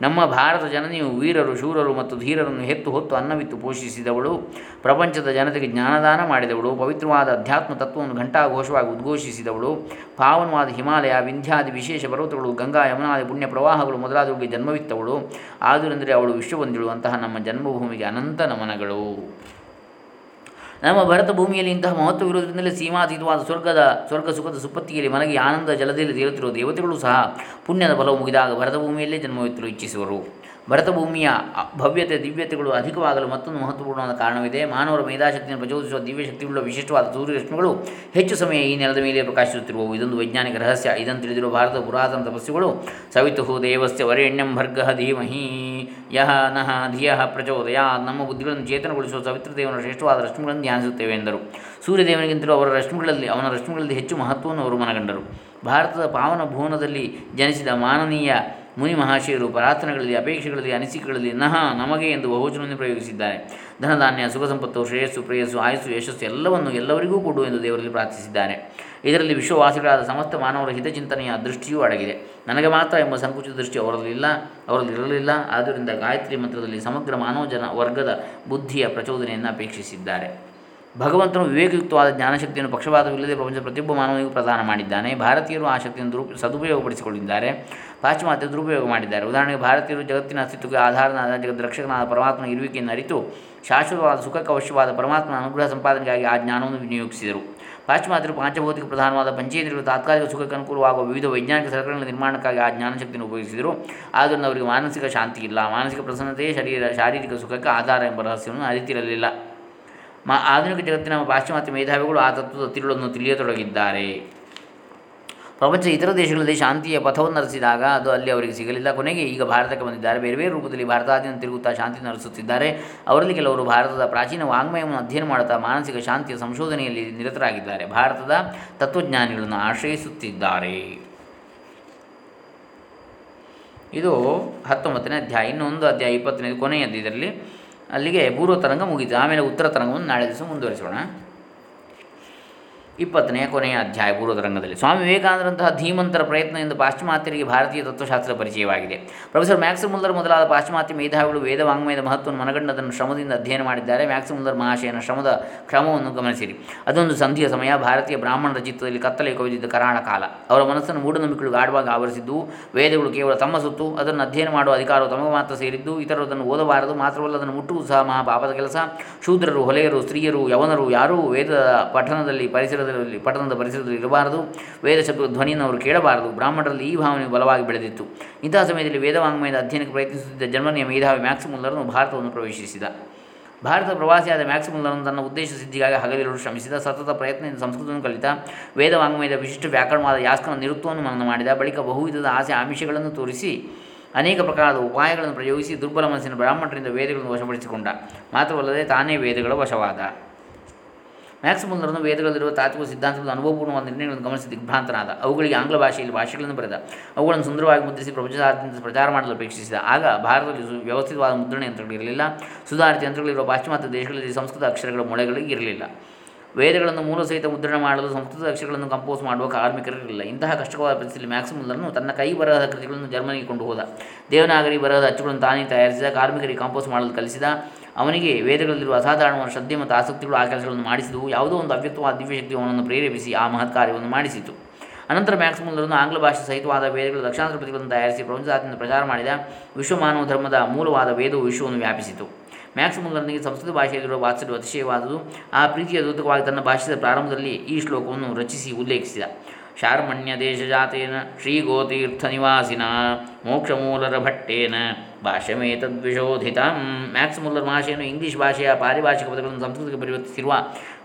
ನಮ್ಮ ಭಾರತ ಜನನಿಯು ವೀರರು, ಶೂರರು ಮತ್ತು ಧೀರರನ್ನು ಹೆತ್ತು ಹೊತ್ತು ಅನ್ನವಿತ್ತು ಪೋಷಿಸಿದವಳು. ಪ್ರಪಂಚದ ಜನತೆಗೆ ಜ್ಞಾನದಾನ ಮಾಡಿದವಳು. ಪವಿತ್ರವಾದ ಅಧ್ಯಾತ್ಮ ತತ್ವವನ್ನು ಘಂಟಾಘೋಷವಾಗಿ ಉದ್ಘೋಷಿಸಿದವಳು. ಪಾವನವಾದ ಹಿಮಾಲಯ, ವಿಂಧ್ಯಾದಿ ವಿಶೇಷ ಪರ್ವತಗಳು, ಗಂಗಾ, ಯಮುನಾದಿ ಪುಣ್ಯ ಪ್ರವಾಹಗಳು ಮೊದಲಾದವುಗಳಿಗೆ ಜನ್ಮವಿತ್ತವಳು. ಆದುದೆಂದರೆ ಅವಳು ವಿಶ್ವವಂದಿಳು. ಅಂತಹ ನಮ್ಮ ಜನ್ಮಭೂಮಿಗೆ ಅನಂತ ನಮನಗಳು. ನಮ್ಮ ಭರತ ಭೂಮಿಯಲ್ಲಿ ಇಂತಹ ಮಹತ್ವವಿರುವುದರಿಂದಲೇ ಸೀಮಾತೀತವಾದ ಸ್ವರ್ಗದ, ಸ್ವರ್ಗ ಸುಖದ ಸುಪ್ಪತ್ತಿಯಲ್ಲಿ ಮಲಗಿ ಆನಂದ ಜಲದಲ್ಲಿ ತೇಲುತ್ತಿರುವ ದೇವತೆಗಳು ಸಹ ಪುಣ್ಯದ ಫಲವು ಮುಗಿದಾಗ ಭರತ ಭೂಮಿಯಲ್ಲೇ ಜನ್ಮವೆತ್ತಲು ಇಚ್ಛಿಸುವರು. ಭರತ ಭೂಮಿಯ ಭವ್ಯತೆ, ದಿವ್ಯತೆಗಳು ಅಧಿಕವಾಗಲು ಮತ್ತೊಂದು ಮಹತ್ವಪೂರ್ಣವಾದ ಕಾರಣವಿದೆ. ಮಾನವರ ಮೇಧಾಶಕ್ತಿಯನ್ನು ಪ್ರಚೋದಿಸುವ ದಿವ್ಯಶಕ್ತಿಯುಳ್ಳ ವಿಶಿಷ್ಟವಾದ ಸೂರ್ಯರಶ್ಮಿಗಳು ಹೆಚ್ಚು ಸಮಯ ಈ ನೆಲದ ಮೇಲೆ ಪ್ರಕಾಶಿಸುತ್ತಿರುವವು. ಇದೊಂದು ವೈಜ್ಞಾನಿಕ ರಹಸ್ಯ. ಇದನ್ನು ತಿಳಿದಿರುವ ಭಾರತದ ಪುರಾತನ ತಪಸ್ಸುಗಳು ಸವಿತು ದೇವಸ್ಯ ವರೆಣ್ಯಂ ಭರ್ಗಃ ಧೀಮಹಿ. ಯಹ ನಹ ಧಿಯಃ ಪ್ರಚೋದಯ ನಮ್ಮ ಬುದ್ಧಿಗಳನ್ನು ಚೇತನಗೊಳಿಸುವ ಸವಿತೃದೇವನ ಶ್ರೇಷ್ಠವಾದ ರಶ್ಮಿಗಳನ್ನು ಧ್ಯಾನಿಸುತ್ತೇವೆ ಎಂದರು. ಸೂರ್ಯದೇವನಿಗಿಂತಲೂ ಅವರ ರಶ್ಮಿಗಳಲ್ಲಿ, ಅವನ ರಶ್ಮಿಗಳಲ್ಲಿ ಹೆಚ್ಚು ಮಹತ್ವವನ್ನು ಅವರು ಮನಗಂಡರು. ಭಾರತದ ಪಾವನ ಭುವನದಲ್ಲಿ ಜನಿಸಿದ ಮಾನನೀಯ ಮುನಿ ಮಹಾಶಯರು ಪ್ರಾರ್ಥನೆಗಳಲ್ಲಿ ಅಪೇಕ್ಷೆಗಳಲ್ಲಿ, ಅನಿಸಿಕೆಗಳಲ್ಲಿ ನಹ ನಮಗೆ ಎಂದು ಬಹುವಚನವನ್ನು ಪ್ರಯೋಗಿಸಿದ್ದಾರೆ. ಧನಧಾನ್ಯ ಸುಖ ಸಂಪತ್ತು ಶ್ರೇಯಸ್ಸು, ಪ್ರೇಯಸ್ಸು, ಆಯಸ್ಸು, ಯಶಸ್ಸು ಎಲ್ಲವನ್ನು ಎಲ್ಲರಿಗೂ ಕೊಡು ಎಂದು ದೇವರಲ್ಲಿ ಪ್ರಾರ್ಥಿಸಿದ್ದಾರೆ. ಇದರಲ್ಲಿ ವಿಶ್ವವಾಸಿಗಳಾದ ಸಮಸ್ತ ಮಾನವರ ಹಿತಚಿಂತನೆಯ ದೃಷ್ಟಿಯೂ ಅಡಗಿದೆ. ನನಗೆ ಮಾತ್ರ ಎಂಬ ಸಂಕುಚಿತ ದೃಷ್ಟಿ ಅವರಲ್ಲಿಲ್ಲ, ಅವರಲ್ಲಿ ಇರಲಿಲ್ಲ. ಆದ್ದರಿಂದ ಗಾಯತ್ರಿ ಮಂತ್ರದಲ್ಲಿ ಸಮಗ್ರ ಮಾನವ ಜನ ವರ್ಗದ ಬುದ್ಧಿಯ ಪ್ರಚೋದನೆಯನ್ನು ಅಪೇಕ್ಷಿಸಿದ್ದಾರೆ. ಭಗವಂತನು ವಿವೇಕಯುಕ್ತವಾದ ಜ್ಞಾನಶಕ್ತಿಯನ್ನು ಪಕ್ಷಪಾತವಿಲ್ಲದೆ ಪ್ರಪಂಚದ ಪ್ರತಿಯೊಬ್ಬ ಮಾನವನಿಗೂ ಪ್ರದಾನ ಮಾಡಿದ್ದಾನೆ. ಭಾರತೀಯರು ಆ ಶಕ್ತಿಯನ್ನು ದುರು ಸದುಪಯೋಗಪಡಿಸಿಕೊಂಡಿದ್ದಾರೆ ಪಾಶ್ಚಿಮಾತ್ಯ ದುರುಪಯೋಗ ಮಾಡಿದ್ದಾರೆ. ಉದಾಹರಣೆಗೆ ಭಾರತೀಯರು ಜಗತ್ತಿನ ಅಸ್ತಿತ್ವಕ್ಕೆ ಆಧಾರನಾದ ಜಗದ ರಕ್ಷಕನಾದ ಪರಮಾತ್ಮನ ಇರುವಿಕೆಯನ್ನು ಅರಿತು ಶಾಶ್ವತವಾದ ಸುಖಕ್ಕೆ ಅವಶ್ಯವಾದ ಪರಮಾತ್ಮನ ಅನುಗ್ರಹ ಸಂಪಾದನೆಗಾಗಿ ಆ ಜ್ಞಾನವನ್ನು ವಿನಿಯೋಗಿಸಿದರು. ಪಾಶ್ಚಿಮಾತ್ಯರು ಪಾಂಚಭೌತಿಕ ಪ್ರಧಾನವಾದ ಪಂಚೇಂದ್ರಿಯಗಳು ತಾತ್ಕಾಲಿಕ ಸುಖಕ್ಕೆ ಅನುಕೂಲವಾಗುವ ವಿವಿಧ ವೈಜ್ಞಾನಿಕ ಸರಕುಗಳ ನಿರ್ಮಾಣಕ್ಕಾಗಿ ಆ ಜ್ಞಾನಶಕ್ತಿಯನ್ನು ಉಪಯೋಗಿಸಿದರು. ಆದ್ದರಿಂದ ಅವರಿಗೆ ಮಾನಸಿಕ ಶಾಂತಿ ಇಲ್ಲ. ಮಾನಸಿಕ ಪ್ರಸನ್ನತೆಯೇ ಶರೀರ, ಶಾರೀರಿಕ ಸುಖಕ್ಕೆ ಆಧಾರ ಎಂಬ ರಹಸ್ಯವನ್ನು ಅರಿತಿರಲಿಲ್ಲ ಮಾ, ಆಧುನಿಕ ಜಗತ್ತಿನ ಪಾಶ್ಚಿಮಾತ್ಯ ಮೇಧಾವಿಗಳು ಆ ತತ್ವದ ತಿರುಳನ್ನು ತಿಳಿಯತೊಡಗಿದ್ದಾರೆ. ಪ್ರಪಂಚದ ಇತರ ದೇಶಗಳಲ್ಲಿ ಶಾಂತಿಯ ಪಥವನ್ನು ಅರಸಿದಾಗ ಅದು ಅಲ್ಲಿ ಅವರಿಗೆ ಸಿಗಲಿಲ್ಲ. ಕೊನೆಗೆ ಈಗ ಭಾರತಕ್ಕೆ ಬಂದಿದ್ದಾರೆ. ಬೇರೆ ಬೇರೆ ರೂಪದಲ್ಲಿ ಭಾರತಾದ್ಯಂತ ತಿರುಗುತ್ತಾ ಶಾಂತಿ ನಡೆಸುತ್ತಿದ್ದಾರೆ. ಅವರಲ್ಲಿ ಕೆಲವರು ಭಾರತದ ಪ್ರಾಚೀನ ವಾಂಗ್ಮಯವನ್ನು ಅಧ್ಯಯನ ಮಾಡುತ್ತಾ ಮಾನಸಿಕ ಶಾಂತಿಯ ಸಂಶೋಧನೆಯಲ್ಲಿ ನಿರತರಾಗಿದ್ದಾರೆ. ಭಾರತದ ತತ್ವಜ್ಞಾನಿಗಳನ್ನು ಆಶ್ರಯಿಸುತ್ತಿದ್ದಾರೆ. ಇದು ಹತ್ತೊಂಬತ್ತನೇ ಅಧ್ಯಾಯ. ಇನ್ನೊಂದು ಅಧ್ಯಾಯ ಇಪ್ಪತ್ತನೇದು ಕೊನೆಯದ್ದು ಇದರಲ್ಲಿ. ಅಲ್ಲಿಗೆ ಪೂರ್ವ ತರಂಗ ಮುಗಿತು. ಆಮೇಲೆ ಉತ್ತರ ತರಂಗವನ್ನು ನಾಳೆ ದಿವಸ ಮುಂದುವರಿಸೋಣ. ಇಪ್ಪತ್ತನೆಯ ಕೊನೆಯ ಅಧ್ಯಾಯ ಪೂರ್ವದ ರಂಗದಲ್ಲಿ ಸ್ವಾಮಿ ವಿವೇಕಾನಂದರಂತಹ ಧೀಮಂತರ ಪ್ರಯತ್ನದಿಂದ ಪಾಶ್ಚಿಮಾತ್ಯರಿಗೆ ಭಾರತೀಯ ತತ್ವಶಾಸ್ತ್ರ ಪರಿಚಯವಾಗಿದೆ. ಪ್ರೊಫೆಸರ್ ಮ್ಯಾಕ್ಸ್ ಮುಲ್ಲರ್ ಮೊದಲಾದ ಪಾಶ್ಚಿಮಾತ್ಯ ಮೇಧಾವಿಗಳು ವೇದ ವಾಂಗ್ಮಯದ ಮಹತ್ವವನ್ನು ಮನಗಂಡದನ್ನು ಶ್ರಮದಿಂದ ಅಧ್ಯಯನ ಮಾಡಿದ್ದಾರೆ. ಮ್ಯಾಕ್ಸ್ ಮುಲ್ಲರ್ ಮಹಾಶಯನ ಶ್ರಮದ ಕ್ರಮವನ್ನು ಗಮನಿಸಿರಿ. ಅದೊಂದು ಸಂಧಿಯ ಸಮಯ. ಭಾರತೀಯ ಬ್ರಾಹ್ಮಣರ ಚಿತ್ತದಲ್ಲಿ ಕತ್ತಲೆ ಕವಿದಿದ್ದ ಕರಾಳ ಕಾಲ. ಅವರ ಮನಸ್ಸನ್ನು ಮೂಢನಂಬಿಕೆಗಳು ಗಾಢವಾಗಿ ಆವರಿಸಿದ್ದು, ವೇದಗಳು ಕೇವಲ ತಮ್ಮ ಸುತ್ತು. ಅದನ್ನು ಅಧ್ಯಯನ ಮಾಡುವ ಅಧಿಕಾರವು ತಮಗೆ ಮಾತ್ರ ಸೇರಿದ್ದು ಇತರರು ಅದನ್ನು ಓದಬಾರದು. ಮಾತ್ರವಲ್ಲ ಅದನ್ನು ಮುಟ್ಟುವುದು ಸಹ ಮಹಾಪಾಪದ ಕೆಲಸ. ಶೂದ್ರರು, ಹೊಲೆಯರು, ಸ್ತ್ರೀಯರು, ಯವನರು, ಯಾರೂ ವೇದ ಪಠಣದಲ್ಲಿ ಪರಿಸರದಲ್ಲಿ ಪಠನದ ಪರಿಸರದಲ್ಲಿ ಇರಬಾರದು. ವೇದ ಶಬ್ದ ಧ್ವನಿಯನ್ನು ಅವರು ಕೇಳಬಾರದು. ಬ್ರಾಹ್ಮಣರಲ್ಲಿ ಈ ಭಾವನೆ ಬಲವಾಗಿ ಬೆಳೆದಿತ್ತು. ಇಂತಹ ಸಮಯದಲ್ಲಿ ವೇದವಾಂಗ್ಮಯದ ಅಧ್ಯಯನಕ್ಕೆ ಪ್ರಯತ್ನಿಸುತ್ತಿದ್ದ ಜರ್ಮನಿಯ ಮೇಧಾವಿ ಮ್ಯಾಕ್ಸ್ ಮುಲ್ಲರನ್ನು ಭಾರತವನ್ನು ಪ್ರವೇಶಿಸಿದ. ಭಾರತ ಪ್ರವಾಸಿಯಾದ ಮ್ಯಾಕ್ಸ್ ಮುಲ್ಲರನು ತನ್ನ ಉದ್ದೇಶ ಸಿದ್ಧಿಗಾಗಿ ಹಗಲಿರುಳು ಶ್ರಮಿಸಿದ. ಸತತ ಪ್ರಯತ್ನದಿಂದ ಸಂಸ್ಕೃತವನ್ನು ಕಲಿತ. ವೇದವಾಂಗ್ಮಯದ ವಿಶಿಷ್ಟ ವ್ಯಾಕರಣವಾದ ಯಾಸ್ಕನ ನಿರುತ್ವವನ್ನು ಮನನ ಮಾಡಿದ. ಬಳಿಕ ಬಹುವಿಧದ ಆಸೆ ಆಮಿಷಗಳನ್ನು ತೋರಿಸಿ ಅನೇಕ ಪ್ರಕಾರದ ಉಪಾಯಗಳನ್ನು ಪ್ರಯೋಗಿಸಿ ದುರ್ಬಲ ಮನಸ್ಸಿನ ಬ್ರಾಹ್ಮಣರಿಂದ ವೇದಗಳನ್ನು ವಶಪಡಿಸಿಕೊಂಡ. ಮಾತ್ರವಲ್ಲದೆ ತಾನೇ ವೇದಗಳ ವಶವಾದ. ಮ್ಯಾಕ್ಸ್ ಮುಂದರನ್ನು ವೇದಗಳಲ್ಲಿರುವ ತಾತ್ವಿಕ ಸಿದ್ಧಾಂತಗಳ ಅನುಭವಪೂರ್ಣವಾದ ನಿರ್ಣಯಗಳನ್ನು ಗಮನಿಸಿ ದಿಗ್ಭ್ರಾಂತನಾದ. ಅವುಗಳಿಗೆ ಆಂಗ್ಲ ಭಾಷೆಯಲ್ಲಿ ಭಾಷೆಗಳನ್ನು ಬರೆದ. ಅವುಗಳನ್ನು ಸುಂದರವಾಗಿ ಮುದ್ರಿಸಿ ಪ್ರಪಂಚದಾದ್ಯಂತ ಪ್ರಚಾರ ಮಾಡಲು ಅಪೇಕ್ಷಿಸಿದ. ಆಗ ಭಾರತದಲ್ಲಿ ವ್ಯವಸ್ಥಿತವಾದ ಮುದ್ರಣ ಯಂತ್ರಗಳಿರಲಿಲ್ಲ ಸುಧಾರಿತ ಯಂತ್ರಗಳಿರುವ ಪಾಶ್ಚಿಮಾತ್ಯ ದೇಶಗಳಲ್ಲಿ ಸಂಸ್ಕೃತ ಅಕ್ಷರಗಳ ಮೊಳೆಗಳಿಗೆ ಇರಲಿಲ್ಲ. ವೇದಗಳನ್ನು ಮೂಲ ಸಹಿತ ಮುದ್ರಣ ಮಾಡಲು ಸಂಸ್ಕೃತ ಅಕ್ಷರಗಳನ್ನು ಕಂಪೋಸ್ ಮಾಡುವ ಕಾರ್ಮಿಕರಿರಲಿಲ್ಲ ಇಂತಹ ಕಷ್ಟಕರವಾದ ಪರಿಸ್ಥಿತಿಯಲ್ಲಿ ಮ್ಯಾಕ್ಸ್ ಮುಲ್ಲರನ್ನು ತನ್ನ ಕೈ ಬರಹದ ಕೃತಿಗಳನ್ನು ಜರ್ಮನಿಗೆ ಕೊಂಡು ಹೋದ ದೇವನಾಗರಿ ಬರಹದ ಅಚ್ಚುಗಳನ್ನು ತಾನೇ ತಯಾರಿಸಿದ. ಕಾರ್ಮಿಕರಿಗೆ ಕಂಪೋಸ್ ಮಾಡಲು ಕಲಿಸಿದ. ಅವನಿಗೆ ವೇದಗಳಲ್ಲಿರುವ ಅಸಾಧಾರಣವಾದ ಶ್ರದ್ಧೆ ಮತ್ತು ಆಸಕ್ತಿಗಳು ಆ ಕೆಲಸಗಳನ್ನು ಮಾಡಿಸಿದವು. ಯಾವುದೋ ಒಂದು ಅವ್ಯಕ್ತವಾದ ದಿವ್ಯಶಕ್ತಿ ಅವನನ್ನು ಪ್ರೇರೇಪಿಸಿ ಆ ಮಹತ್ ಕಾರ್ಯವನ್ನು ಮಾಡಿಸಿತು. ಅನಂತರ ಮ್ಯಾಕ್ಸ್ ಮುಲ್ಲರನ್ನು ಆಂಗ್ಲ ಭಾಷೆ ಸಹಿತವಾದ ವೇದಗಳ ಲಕ್ಷಾಂತರ ಪ್ರತಿಗಳನ್ನು ತಯಾರಿಸಿ ಪ್ರಪಂಚದಾದ್ಯಂತ ಪ್ರಚಾರ ಮಾಡಿದ ವಿಶ್ವ ಮಾನವ ಧರ್ಮದ ಮೂಲವಾದ ವೇದವು ವಿಶ್ವವನ್ನು ವ್ಯಾಪಿಸಿತು. ಮ್ಯಾಕ್ಸ್ ಮುಲ್ಲರನಿಗೆ ಸಂಸ್ಕೃತ ಭಾಷೆಯಲ್ಲಿರುವ ವಾತ್ಸಲ್ಯ ಅತಿಶಯವಾದುದು, ಆ ಪ್ರೀತಿಯ ದೂತಕವಾಗಿ ತನ್ನ ಭಾಷೆಯ ಪ್ರಾರಂಭದಲ್ಲಿ ಈ ಶ್ಲೋಕವನ್ನು ರಚಿಸಿ ಉಲ್ಲೇಖಿಸಿದ. ಶಾರ್ಮಣ್ಯ ದೇಶಜಾತೇನ ಶ್ರೀಗೋತೀರ್ಥ ನಿವಾಸಿನ ಮೋಕ್ಷಮೂಲರ ಭಟ್ಟೇನ ಭಾಷಮೇತದ್ವಿಶೋಧಿತ ಮ್ಯಾಕ್ಸ್ ಮುಲ್ಲರ್ ಮಹಾಶಯನು ಇಂಗ್ಲೀಷ್ ಭಾಷೆಯ ಪಾರಿಭಾಷಿಕ ಪದಗಳನ್ನು ಸಂಸ್ಕೃತಕ್ಕೆ ಪರಿವರ್ತಿಸಿರುವ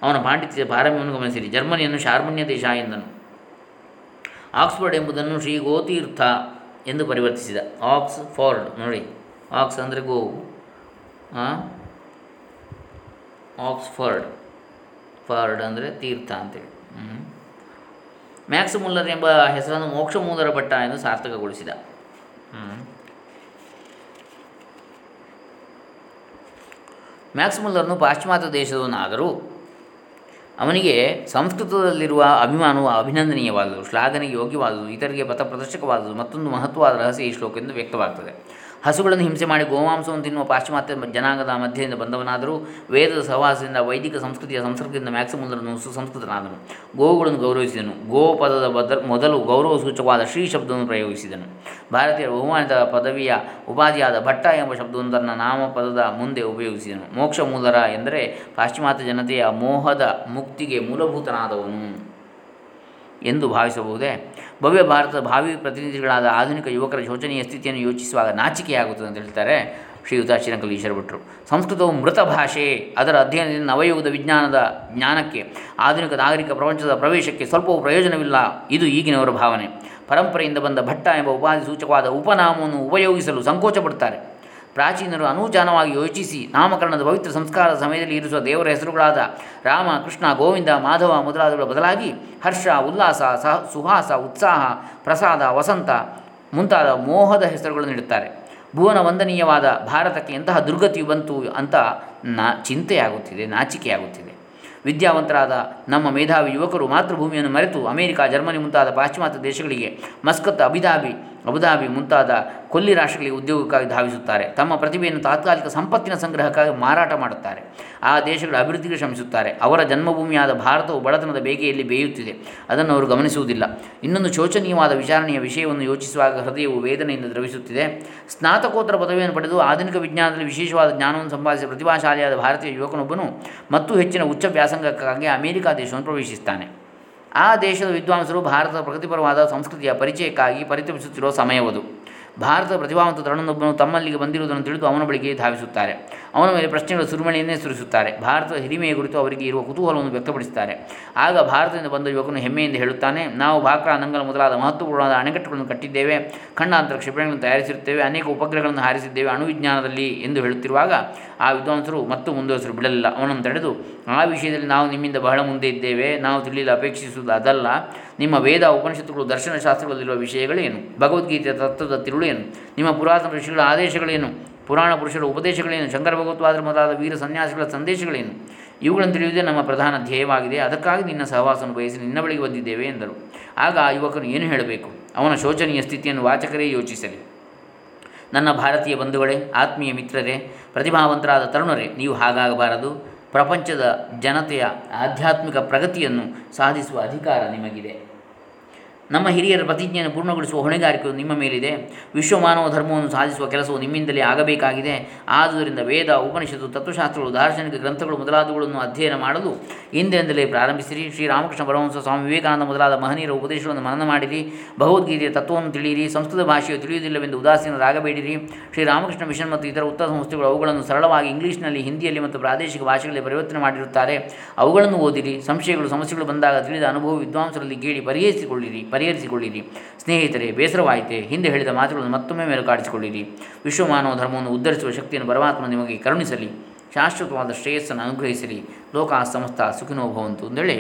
ಅವನ ಪಾಂಡಿತ್ಯದ ಪಾರಮ್ಯವನ್ನು ಗಮನಿಸಿರಿ. ಜರ್ಮನಿಯನ್ನು ಶಾರ್ಮಣ್ಯ ದೇಶ ಎಂದನು. ಆಕ್ಸ್ಫರ್ಡ್ ಎಂಬುದನ್ನು ಶ್ರೀ ಗೋತೀರ್ಥ ಎಂದು ಪರಿವರ್ತಿಸಿದ. ಆಕ್ಸ್ ಫೋರ್ಡ್ ನೋಡಿ. ಆಕ್ಸ್ ಅಂದರೆ ಗೋವು ಆಕ್ಸ್ಫರ್ಡ್. ಫರ್ಡ್ ಅಂದರೆ ತೀರ್ಥ ಅಂತೇಳಿ. ಮ್ಯಾಕ್ಸ್ ಮುಲ್ಲರ್ ಎಂಬ ಹೆಸರನ್ನು ಮೋಕ್ಷ ಮೂಲರ ಭಟ್ಟ ಎಂದು ಸಾರ್ಥಕಗೊಳಿಸಿದ. ಹ್ಮ್. ಮ್ಯಾಕ್ಸ್ ಮುಲ್ಲರ್ನು ಪಾಶ್ಚಿಮಾತ್ಯ ದೇಶದವನಾದರೂ ಅವನಿಗೆ ಸಂಸ್ಕೃತದಲ್ಲಿರುವ ಅಭಿಮಾನವು ಅಭಿನಂದನೀಯವಾದುದು, ಶ್ಲಾಘನೆಗೆ ಯೋಗ್ಯವಾದುದು ಇತರಿಗೆ ಪಥಪ್ರದರ್ಶಕವಾದುದು, ಮತ್ತೊಂದು ಮಹತ್ವವಾದ ರಹಸ್ಯ ಈ ಶ್ಲೋಕದಿಂದ ವ್ಯಕ್ತವಾಗ್ತದೆ ಹಸುಗಳನ್ನು ಹಿಂಸೆ ಮಾಡಿ ಗೋಮಾಂಸವನ್ನು ತಿನ್ನುವ ಪಾಶ್ಚಿಮಾತ್ಯ ಜನಾಂಗದ ಮಧ್ಯದಿಂದ ಬಂದವನಾದರೂ ವೇದದ ಸಹವಾಸದಿಂದ ವೈದಿಕ ಸಂಸ್ಕೃತಿಯ ಸಂಸ್ಕೃತಿಯಿಂದ ಮ್ಯಾಕ್ಸ್ ಮುಲ್ಲರನು ಸುಸಂಸ್ಕೃತನಾದನು ಗೋವುಗಳನ್ನು ಗೌರವಿಸಿದನು. ಗೋ ಪದದ ಬದ ಮೊದಲು ಗೌರವ ಸೂಚಕವಾದ ಶ್ರೀ ಶಬ್ದವನ್ನು ಪ್ರಯೋಗಿಸಿದನು. ಭಾರತೀಯ ಬಹುಮಾನದ ಪದವಿಯ ಉಪಾಧಿಯಾದ ಭಟ್ಟ ಎಂಬ ಶಬ್ದವನ್ನು ತನ್ನ ನಾಮಪದದ ಮುಂದೆ ಉಪಯೋಗಿಸಿದನು. ಮೋಕ್ಷ ಮೂಲರ ಎಂದರೆ ಪಾಶ್ಚಿಮಾತ್ಯ ಜನತೆಯ ಮೋಹದ ಮುಕ್ತಿಗೆ ಮೂಲಭೂತನಾದವನು ಎಂದು ಭಾವಿಸಬಹುದೇ? ಭವ್ಯ ಭಾರತದ ಭಾವಿ ಪ್ರತಿನಿಧಿಗಳಾದ ಆಧುನಿಕ ಯುವಕರ ಶೋಚನೀಯ ಸ್ಥಿತಿಯನ್ನು ಯೋಚಿಸುವಾಗ ನಾಚಿಕೆಯಾಗುತ್ತದೆ ಅಂತ ಹೇಳ್ತಾರೆ ಶ್ರೀಯುತ ಶ್ರೀರಂಕಲ್ ಈಶ್ವರ ಭಟ್ರು ಸಂಸ್ಕೃತವು ಮೃತ ಭಾಷೆ, ಅದರ ಅಧ್ಯಯನದಿಂದ ನವಯುಗದ ವಿಜ್ಞಾನದ ಜ್ಞಾನಕ್ಕೆ, ಆಧುನಿಕ ನಾಗರಿಕ ಪ್ರಪಂಚದ ಪ್ರವೇಶಕ್ಕೆ ಸ್ವಲ್ಪವೂ ಪ್ರಯೋಜನವಿಲ್ಲ. ಇದು ಈಗಿನವರ ಭಾವನೆ. ಪರಂಪರೆಯಿಂದ ಬಂದ ಭಟ್ಟ ಎಂಬ ಉಪಾಧಿ ಸೂಚಕವಾದ ಉಪನಾಮವನ್ನು ಉಪಯೋಗಿಸಲು ಸಂಕೋಚ ಪಡುತ್ತಾರೆ ಪ್ರಾಚೀನರು ಅನೂಜಾನವಾಗಿ ಯೋಚಿಸಿ ನಾಮಕರಣದ ಪವಿತ್ರ ಸಂಸ್ಕಾರದ ಸಮಯದಲ್ಲಿ ಇರಿಸುವ ದೇವರ ಹೆಸರುಗಳಾದ ರಾಮ, ಕೃಷ್ಣ, ಗೋವಿಂದ, ಮಾಧವ ಮೊದಲಾದವುಗಳ ಬದಲಾಗಿ ಹರ್ಷ, ಉಲ್ಲಾಸ, ಸಹ, ಸುಹಾಸ, ಉತ್ಸಾಹ, ಪ್ರಸಾದ, ವಸಂತ ಮುಂತಾದ ಮೋಹದ ಹೆಸರುಗಳನ್ನು ನೀಡುತ್ತಾರೆ. ಭುವನ ವಂದನೀಯವಾದ ಭಾರತಕ್ಕೆ ಎಂತಹ ದುರ್ಗತಿಯು ಬಂತು ಅಂತ ನಾ, ಚಿಂತೆಯಾಗುತ್ತಿದೆ, ನಾಚಿಕೆಯಾಗುತ್ತಿದೆ. ವಿದ್ಯಾವಂತರಾದ ನಮ್ಮ ಮೇಧಾವಿ ಯುವಕರು ಮಾತೃಭೂಮಿಯನ್ನು ಮರೆತು ಅಮೆರಿಕ, ಜರ್ಮನಿ ಮುಂತಾದ ಪಾಶ್ಚಿಮಾತ್ಯ ದೇಶಗಳಿಗೆ ಮಸ್ಕತ್ ಅಬಿಧಾಬಿ ಅಬುಧಾಬಿ ಮುಂತಾದ ಕೊಲ್ಲಿ ರಾಷ್ಟ್ರಗಳಿಗೆ ಉದ್ಯೋಗಕ್ಕಾಗಿ ಧಾವಿಸುತ್ತಾರೆ. ತಮ್ಮ ಪ್ರತಿಭೆಯನ್ನು ತಾತ್ಕಾಲಿಕ ಸಂಪತ್ತಿನ ಸಂಗ್ರಹಕ್ಕಾಗಿ ಮಾರಾಟ ಮಾಡುತ್ತಾರೆ. ಆ ದೇಶಗಳ ಅಭಿವೃದ್ಧಿಗೆ ಶ್ರಮಿಸುತ್ತಾರೆ. ಅವರ ಜನ್ಮಭೂಮಿಯಾದ ಭಾರತವು ಬಡತನದ ಬೇಗೆಯಲ್ಲಿ ಬೇಯುತ್ತಿದೆ. ಅದನ್ನು ಅವರು ಗಮನಿಸುವುದಿಲ್ಲ. ಇನ್ನೊಂದು ಶೋಚನೀಯವಾದ ವಿಚಾರಣೆಯ ವಿಷಯವನ್ನು ಯೋಚಿಸುವಾಗ ಹೃದಯವು ವೇದನೆಯಿಂದ ದ್ರವಿಸುತ್ತಿದೆ. ಸ್ನಾತಕೋತ್ತರ ಪದವಿಯನ್ನು ಪಡೆದು ಆಧುನಿಕ ವಿಜ್ಞಾನದಲ್ಲಿ ವಿಶೇಷವಾದ ಜ್ಞಾನವನ್ನು ಸಂಪಾದಿಸಿದ ಪ್ರತಿಭಾಶಾಲಿಯಾದ ಭಾರತೀಯ ಯುವಕನೊಬ್ಬನು ಮತ್ತು ಹೆಚ್ಚಿನ ಉಚ್ಚ ವ್ಯಾಸಂಗಕ್ಕಾಗಿ ಅಮೆರಿಕ ದೇಶವನ್ನು ಪ್ರವೇಶಿಸುತ್ತಾನೆ. ಆ ದೇಶದ ವಿದ್ವಾಂಸರು ಭಾರತದ ಪ್ರಗತಿಪರವಾದ ಸಂಸ್ಕೃತಿಯ ಪರಿಚಯಕ್ಕಾಗಿ ಪರಿತಪಿಸುತ್ತಿರುವ ಸಮಯವದು. ಭಾರತದ ಪ್ರತಿಭಾವಂತ ತರುಣನೊಬ್ಬನು ತಮ್ಮಲ್ಲಿಗೆ ಬಂದಿರುವುದನ್ನು ತಿಳಿದು ಅವನ ಬಳಿಗೆ ಧಾವಿಸುತ್ತಾರೆ. ಅವನ ಮೇಲೆ ಪ್ರಶ್ನೆಗಳ ಸುರುಮಣೆಯನ್ನೇ ಸುರಿಸುತ್ತಾರೆ. ಭಾರತದ ಹಿರಿಮೆಯ ಕುರಿತು ಅವರಿಗೆ ಇರುವ ಕುತೂಹಲವನ್ನು ವ್ಯಕ್ತಪಡಿಸುತ್ತಾರೆ. ಆಗ ಭಾರತದಿಂದ ಬಂದ ಯುವಕನು ಹೆಮ್ಮೆಯಿಂದ ಹೇಳುತ್ತಾನೆ, ನಾವು ಭಾಕ್ರಾ ನಂಗಲ್ ಮೊದಲಾದ ಮಹತ್ವಪೂರ್ಣವಾದ ಅಣೆಕಟ್ಟುಗಳನ್ನು ಕಟ್ಟಿದ್ದೇವೆ, ಖಂಡಾಂತರ ಕ್ಷಿಪಣಿಗಳನ್ನು ತಯಾರಿಸಿರುತ್ತೇವೆ, ಅನೇಕ ಉಪಗ್ರಹಗಳನ್ನು ಹಾರಿಸಿದ್ದೇವೆ, ಅಣುವಿಜ್ಞಾನದಲ್ಲಿ ಎಂದು ಹೇಳುತ್ತಿರುವಾಗ ಆ ವಿದ್ವಾಂಸರು ಮತ್ತು ಮುಂದುವರಿಸಲು ಬಿಡಲಿಲ್ಲ. ಅವನನ್ನು ತಡೆದು, ಆ ವಿಷಯದಲ್ಲಿ ನಾವು ನಿಮ್ಮಿಂದ ಬಹಳ ಮುಂದೆ ಇದ್ದೇವೆ, ನಾವು ತಿಳಿಯಲು ಅಪೇಕ್ಷಿಸುವುದು ಅದಲ್ಲ. ನಿಮ್ಮ ವೇದ ಉಪನಿಷತ್ತುಗಳು ದರ್ಶನಶಾಸ್ತ್ರಗಳಲ್ಲಿರುವ ವಿಷಯಗಳೇನು? ಭಗವದ್ಗೀತೆಯ ತತ್ವದ ತಿರುಳು ಏನು ನಿಮ್ಮ ಪುರಾತನ ಋಷಿಗಳ ಆದೇಶಗಳೇನು? ಪುರಾಣ ಪುರುಷರ ಉಪದೇಶಗಳೇನು? ಶಂಕರ ಭಗವತ್ವಾದರ ಮೊದಲಾದ ವೀರ ಸನ್ಯಾಸಿಗಳ ಸಂದೇಶಗಳೇನು? ಇವುಗಳನ್ನು ತಿಳಿಯುವುದೇ ನಮ್ಮ ಪ್ರಧಾನ ಧ್ಯೇಯವಾಗಿದೆ. ಅದಕ್ಕಾಗಿ ನಿನ್ನ ಸಹವಾಸವನ್ನು ಬಯಸಿ ನಿನ್ನ ಬಳಿಗೆ ಬಂದಿದ್ದೇವೆ ಎಂದರು. ಆಗ ಆ ಯುವಕನು ಏನು ಹೇಳಬೇಕು? ಅವನ ಶೋಚನೀಯ ಸ್ಥಿತಿಯನ್ನು ವಾಚಕರೇ ಯೋಚಿಸಲಿ. ನನ್ನ ಭಾರತೀಯ ಬಂಧುಗಳೇ, ಆತ್ಮೀಯ ಮಿತ್ರರೇ, ಪ್ರತಿಭಾವಂತರಾದ ತರುಣರೇ, ನೀವು ಹಾಗಾಗಬಾರದು. ಪ್ರಪಂಚದ ಜನತೆಯ ಆಧ್ಯಾತ್ಮಿಕ ಪ್ರಗತಿಯನ್ನು ಸಾಧಿಸುವ ಅಧಿಕಾರ ನಿಮಗಿದೆ. ನಮ್ಮ ಹಿರಿಯರ ಪ್ರತಿಜ್ಞೆಯನ್ನು ಪೂರ್ಣಗೊಳಿಸುವ ಹೊಣೆಗಾರಿಕೆಯು ನಿಮ್ಮ ಮೇಲಿದೆ. ವಿಶ್ವಮಾನವ ಧರ್ಮವನ್ನು ಸಾಧಿಸುವ ಕೆಲಸವು ನಿಮ್ಮಿಂದಲೇ ಆಗಬೇಕಾಗಿದೆ. ಆದುದರಿಂದ ವೇದ, ಉಪನಿಷತ್ತು, ತತ್ವಶಾಸ್ತ್ರಗಳು, ದಾರ್ಶನಿಕ ಗ್ರಂಥಗಳು ಮೊದಲಾದವುಗಳನ್ನು ಅಧ್ಯಯನ ಮಾಡಲು ಇಂದಿನಿಂದಲೇ ಪ್ರಾರಂಭಿಸಿರಿ. ಶ್ರೀರಾಮಕೃಷ್ಣ ಪರಮಹಂಸ ಸ್ವಾಮಿ ವಿವೇಕಾನಂದ ಮೊದಲಾದ ಮಹನೀಯರ ಉಪದೇಶಗಳನ್ನು ಮನನ ಮಾಡಿರಿ. ಭಗವದ್ಗೀತೆಯ ತತ್ವವನ್ನು ತಿಳಿಯಿರಿ. ಸಂಸ್ಕೃತ ಭಾಷೆಯು ತಿಳಿಯುವುದಿಲ್ಲವೆಂದು ಉದಾಸೀನರಾಗಬೇಡಿರಿ. ಶ್ರೀರಾಮಕೃಷ್ಣ ಮಿಷನ್ ಮತ್ತು ಇತರ ಉತ್ತರ ಸಂಸ್ಥೆಗಳು ಅವುಗಳನ್ನು ಸರಳವಾಗಿ ಇಂಗ್ಲೀಷ್ನಲ್ಲಿ, ಹಿಂದಿಯಲ್ಲಿ ಮತ್ತು ಪ್ರಾದೇಶಿಕ ಭಾಷೆಗಳಲ್ಲಿ ಪರಿವರ್ತನೆ ಮಾಡಿರುತ್ತಾರೆ. ಅವುಗಳನ್ನು ಓದಿರಿ. ಸಂಶಯಗಳು, ಸಮಸ್ಯೆಗಳು ಬಂದಾಗ ತಿಳಿದ ಅನುಭವ ವಿದ್ವಾಂಸರಲ್ಲಿ ಕೇಳಿ ಪರಿಹರಿಸಿಕೊಳ್ಳಿರಿ. ಪರಿಹರಿಸಿಕೊಳ್ಳಿರಿ. ಸ್ನೇಹಿತರೆ, ಬೇಸರವಾಯಿತೆ, ಹಿಂದೆ ಹೇಳಿದ ಮಾತುಗಳನ್ನು ಮತ್ತೊಮ್ಮೆ ಮೇಲುಕಾಡಿಸಿಕೊಳ್ಳಿರಿ ವಿಶ್ವಮಾನವ ಧರ್ಮವನ್ನು ಉದ್ಧರಿಸುವ ಶಕ್ತಿಯನ್ನು ಪರಮಾತ್ಮ ನಿಮಗೆ ಕರುಣಿಸಲಿ. ಶಾಶ್ವತವಾದ ಶ್ರೇಯಸ್ಸನ್ನು ಅನುಗ್ರಹಿಸಲಿ. ಲೋಕ ಸಮಸ್ತ ಸುಖಿನೋ ಭವಂತು ಅಂದೇಳಿ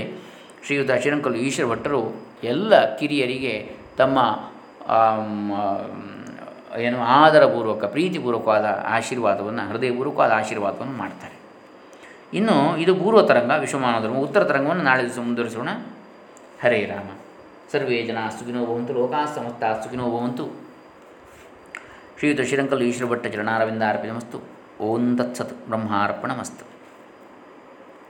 ಶ್ರೀಯುತ ಶ್ರೀರಂಕಲು ಈಶ್ವರ ಭಟ್ಟರು ಎಲ್ಲ ಕಿರಿಯರಿಗೆ ತಮ್ಮ ಏನು ಆದರಪೂರ್ವಕ, ಪ್ರೀತಿಪೂರ್ವಕವಾದ ಆಶೀರ್ವಾದವನ್ನು, ಹೃದಯಪೂರ್ವಕವಾದ ಆಶೀರ್ವಾದವನ್ನು ಮಾಡ್ತಾರೆ. ಇನ್ನು ಇದು ಪೂರ್ವ ತರಂಗ, ವಿಶ್ವಮಾನವ ಧರ್ಮ, ಉತ್ತರ ತರಂಗವನ್ನು ನಾಳೆ ದಿವಸ ಮುಂದುವರಿಸೋಣ. ಹರೇ ರಾಮ. ಸರ್ವೇ ಜನ ಸುಖಿನೋ ಭವಂತು ಲೋಕಾ ಸಮಸ್ತ ಸುಖಿನೋ ಭವಂತು ಶ್ರೀಯುತ ಶ್ರೀರಂಕಲ್ ಈಶ್ವರ ಭಟ್ಟ ಚರಣಾರವಿಂದಾರ್ಪಿತಮಸ್ತು ಓಂ ತತ್ಸತ್ ಬ್ರಹ್ಮಾರ್ಪಣಮಸ್ತು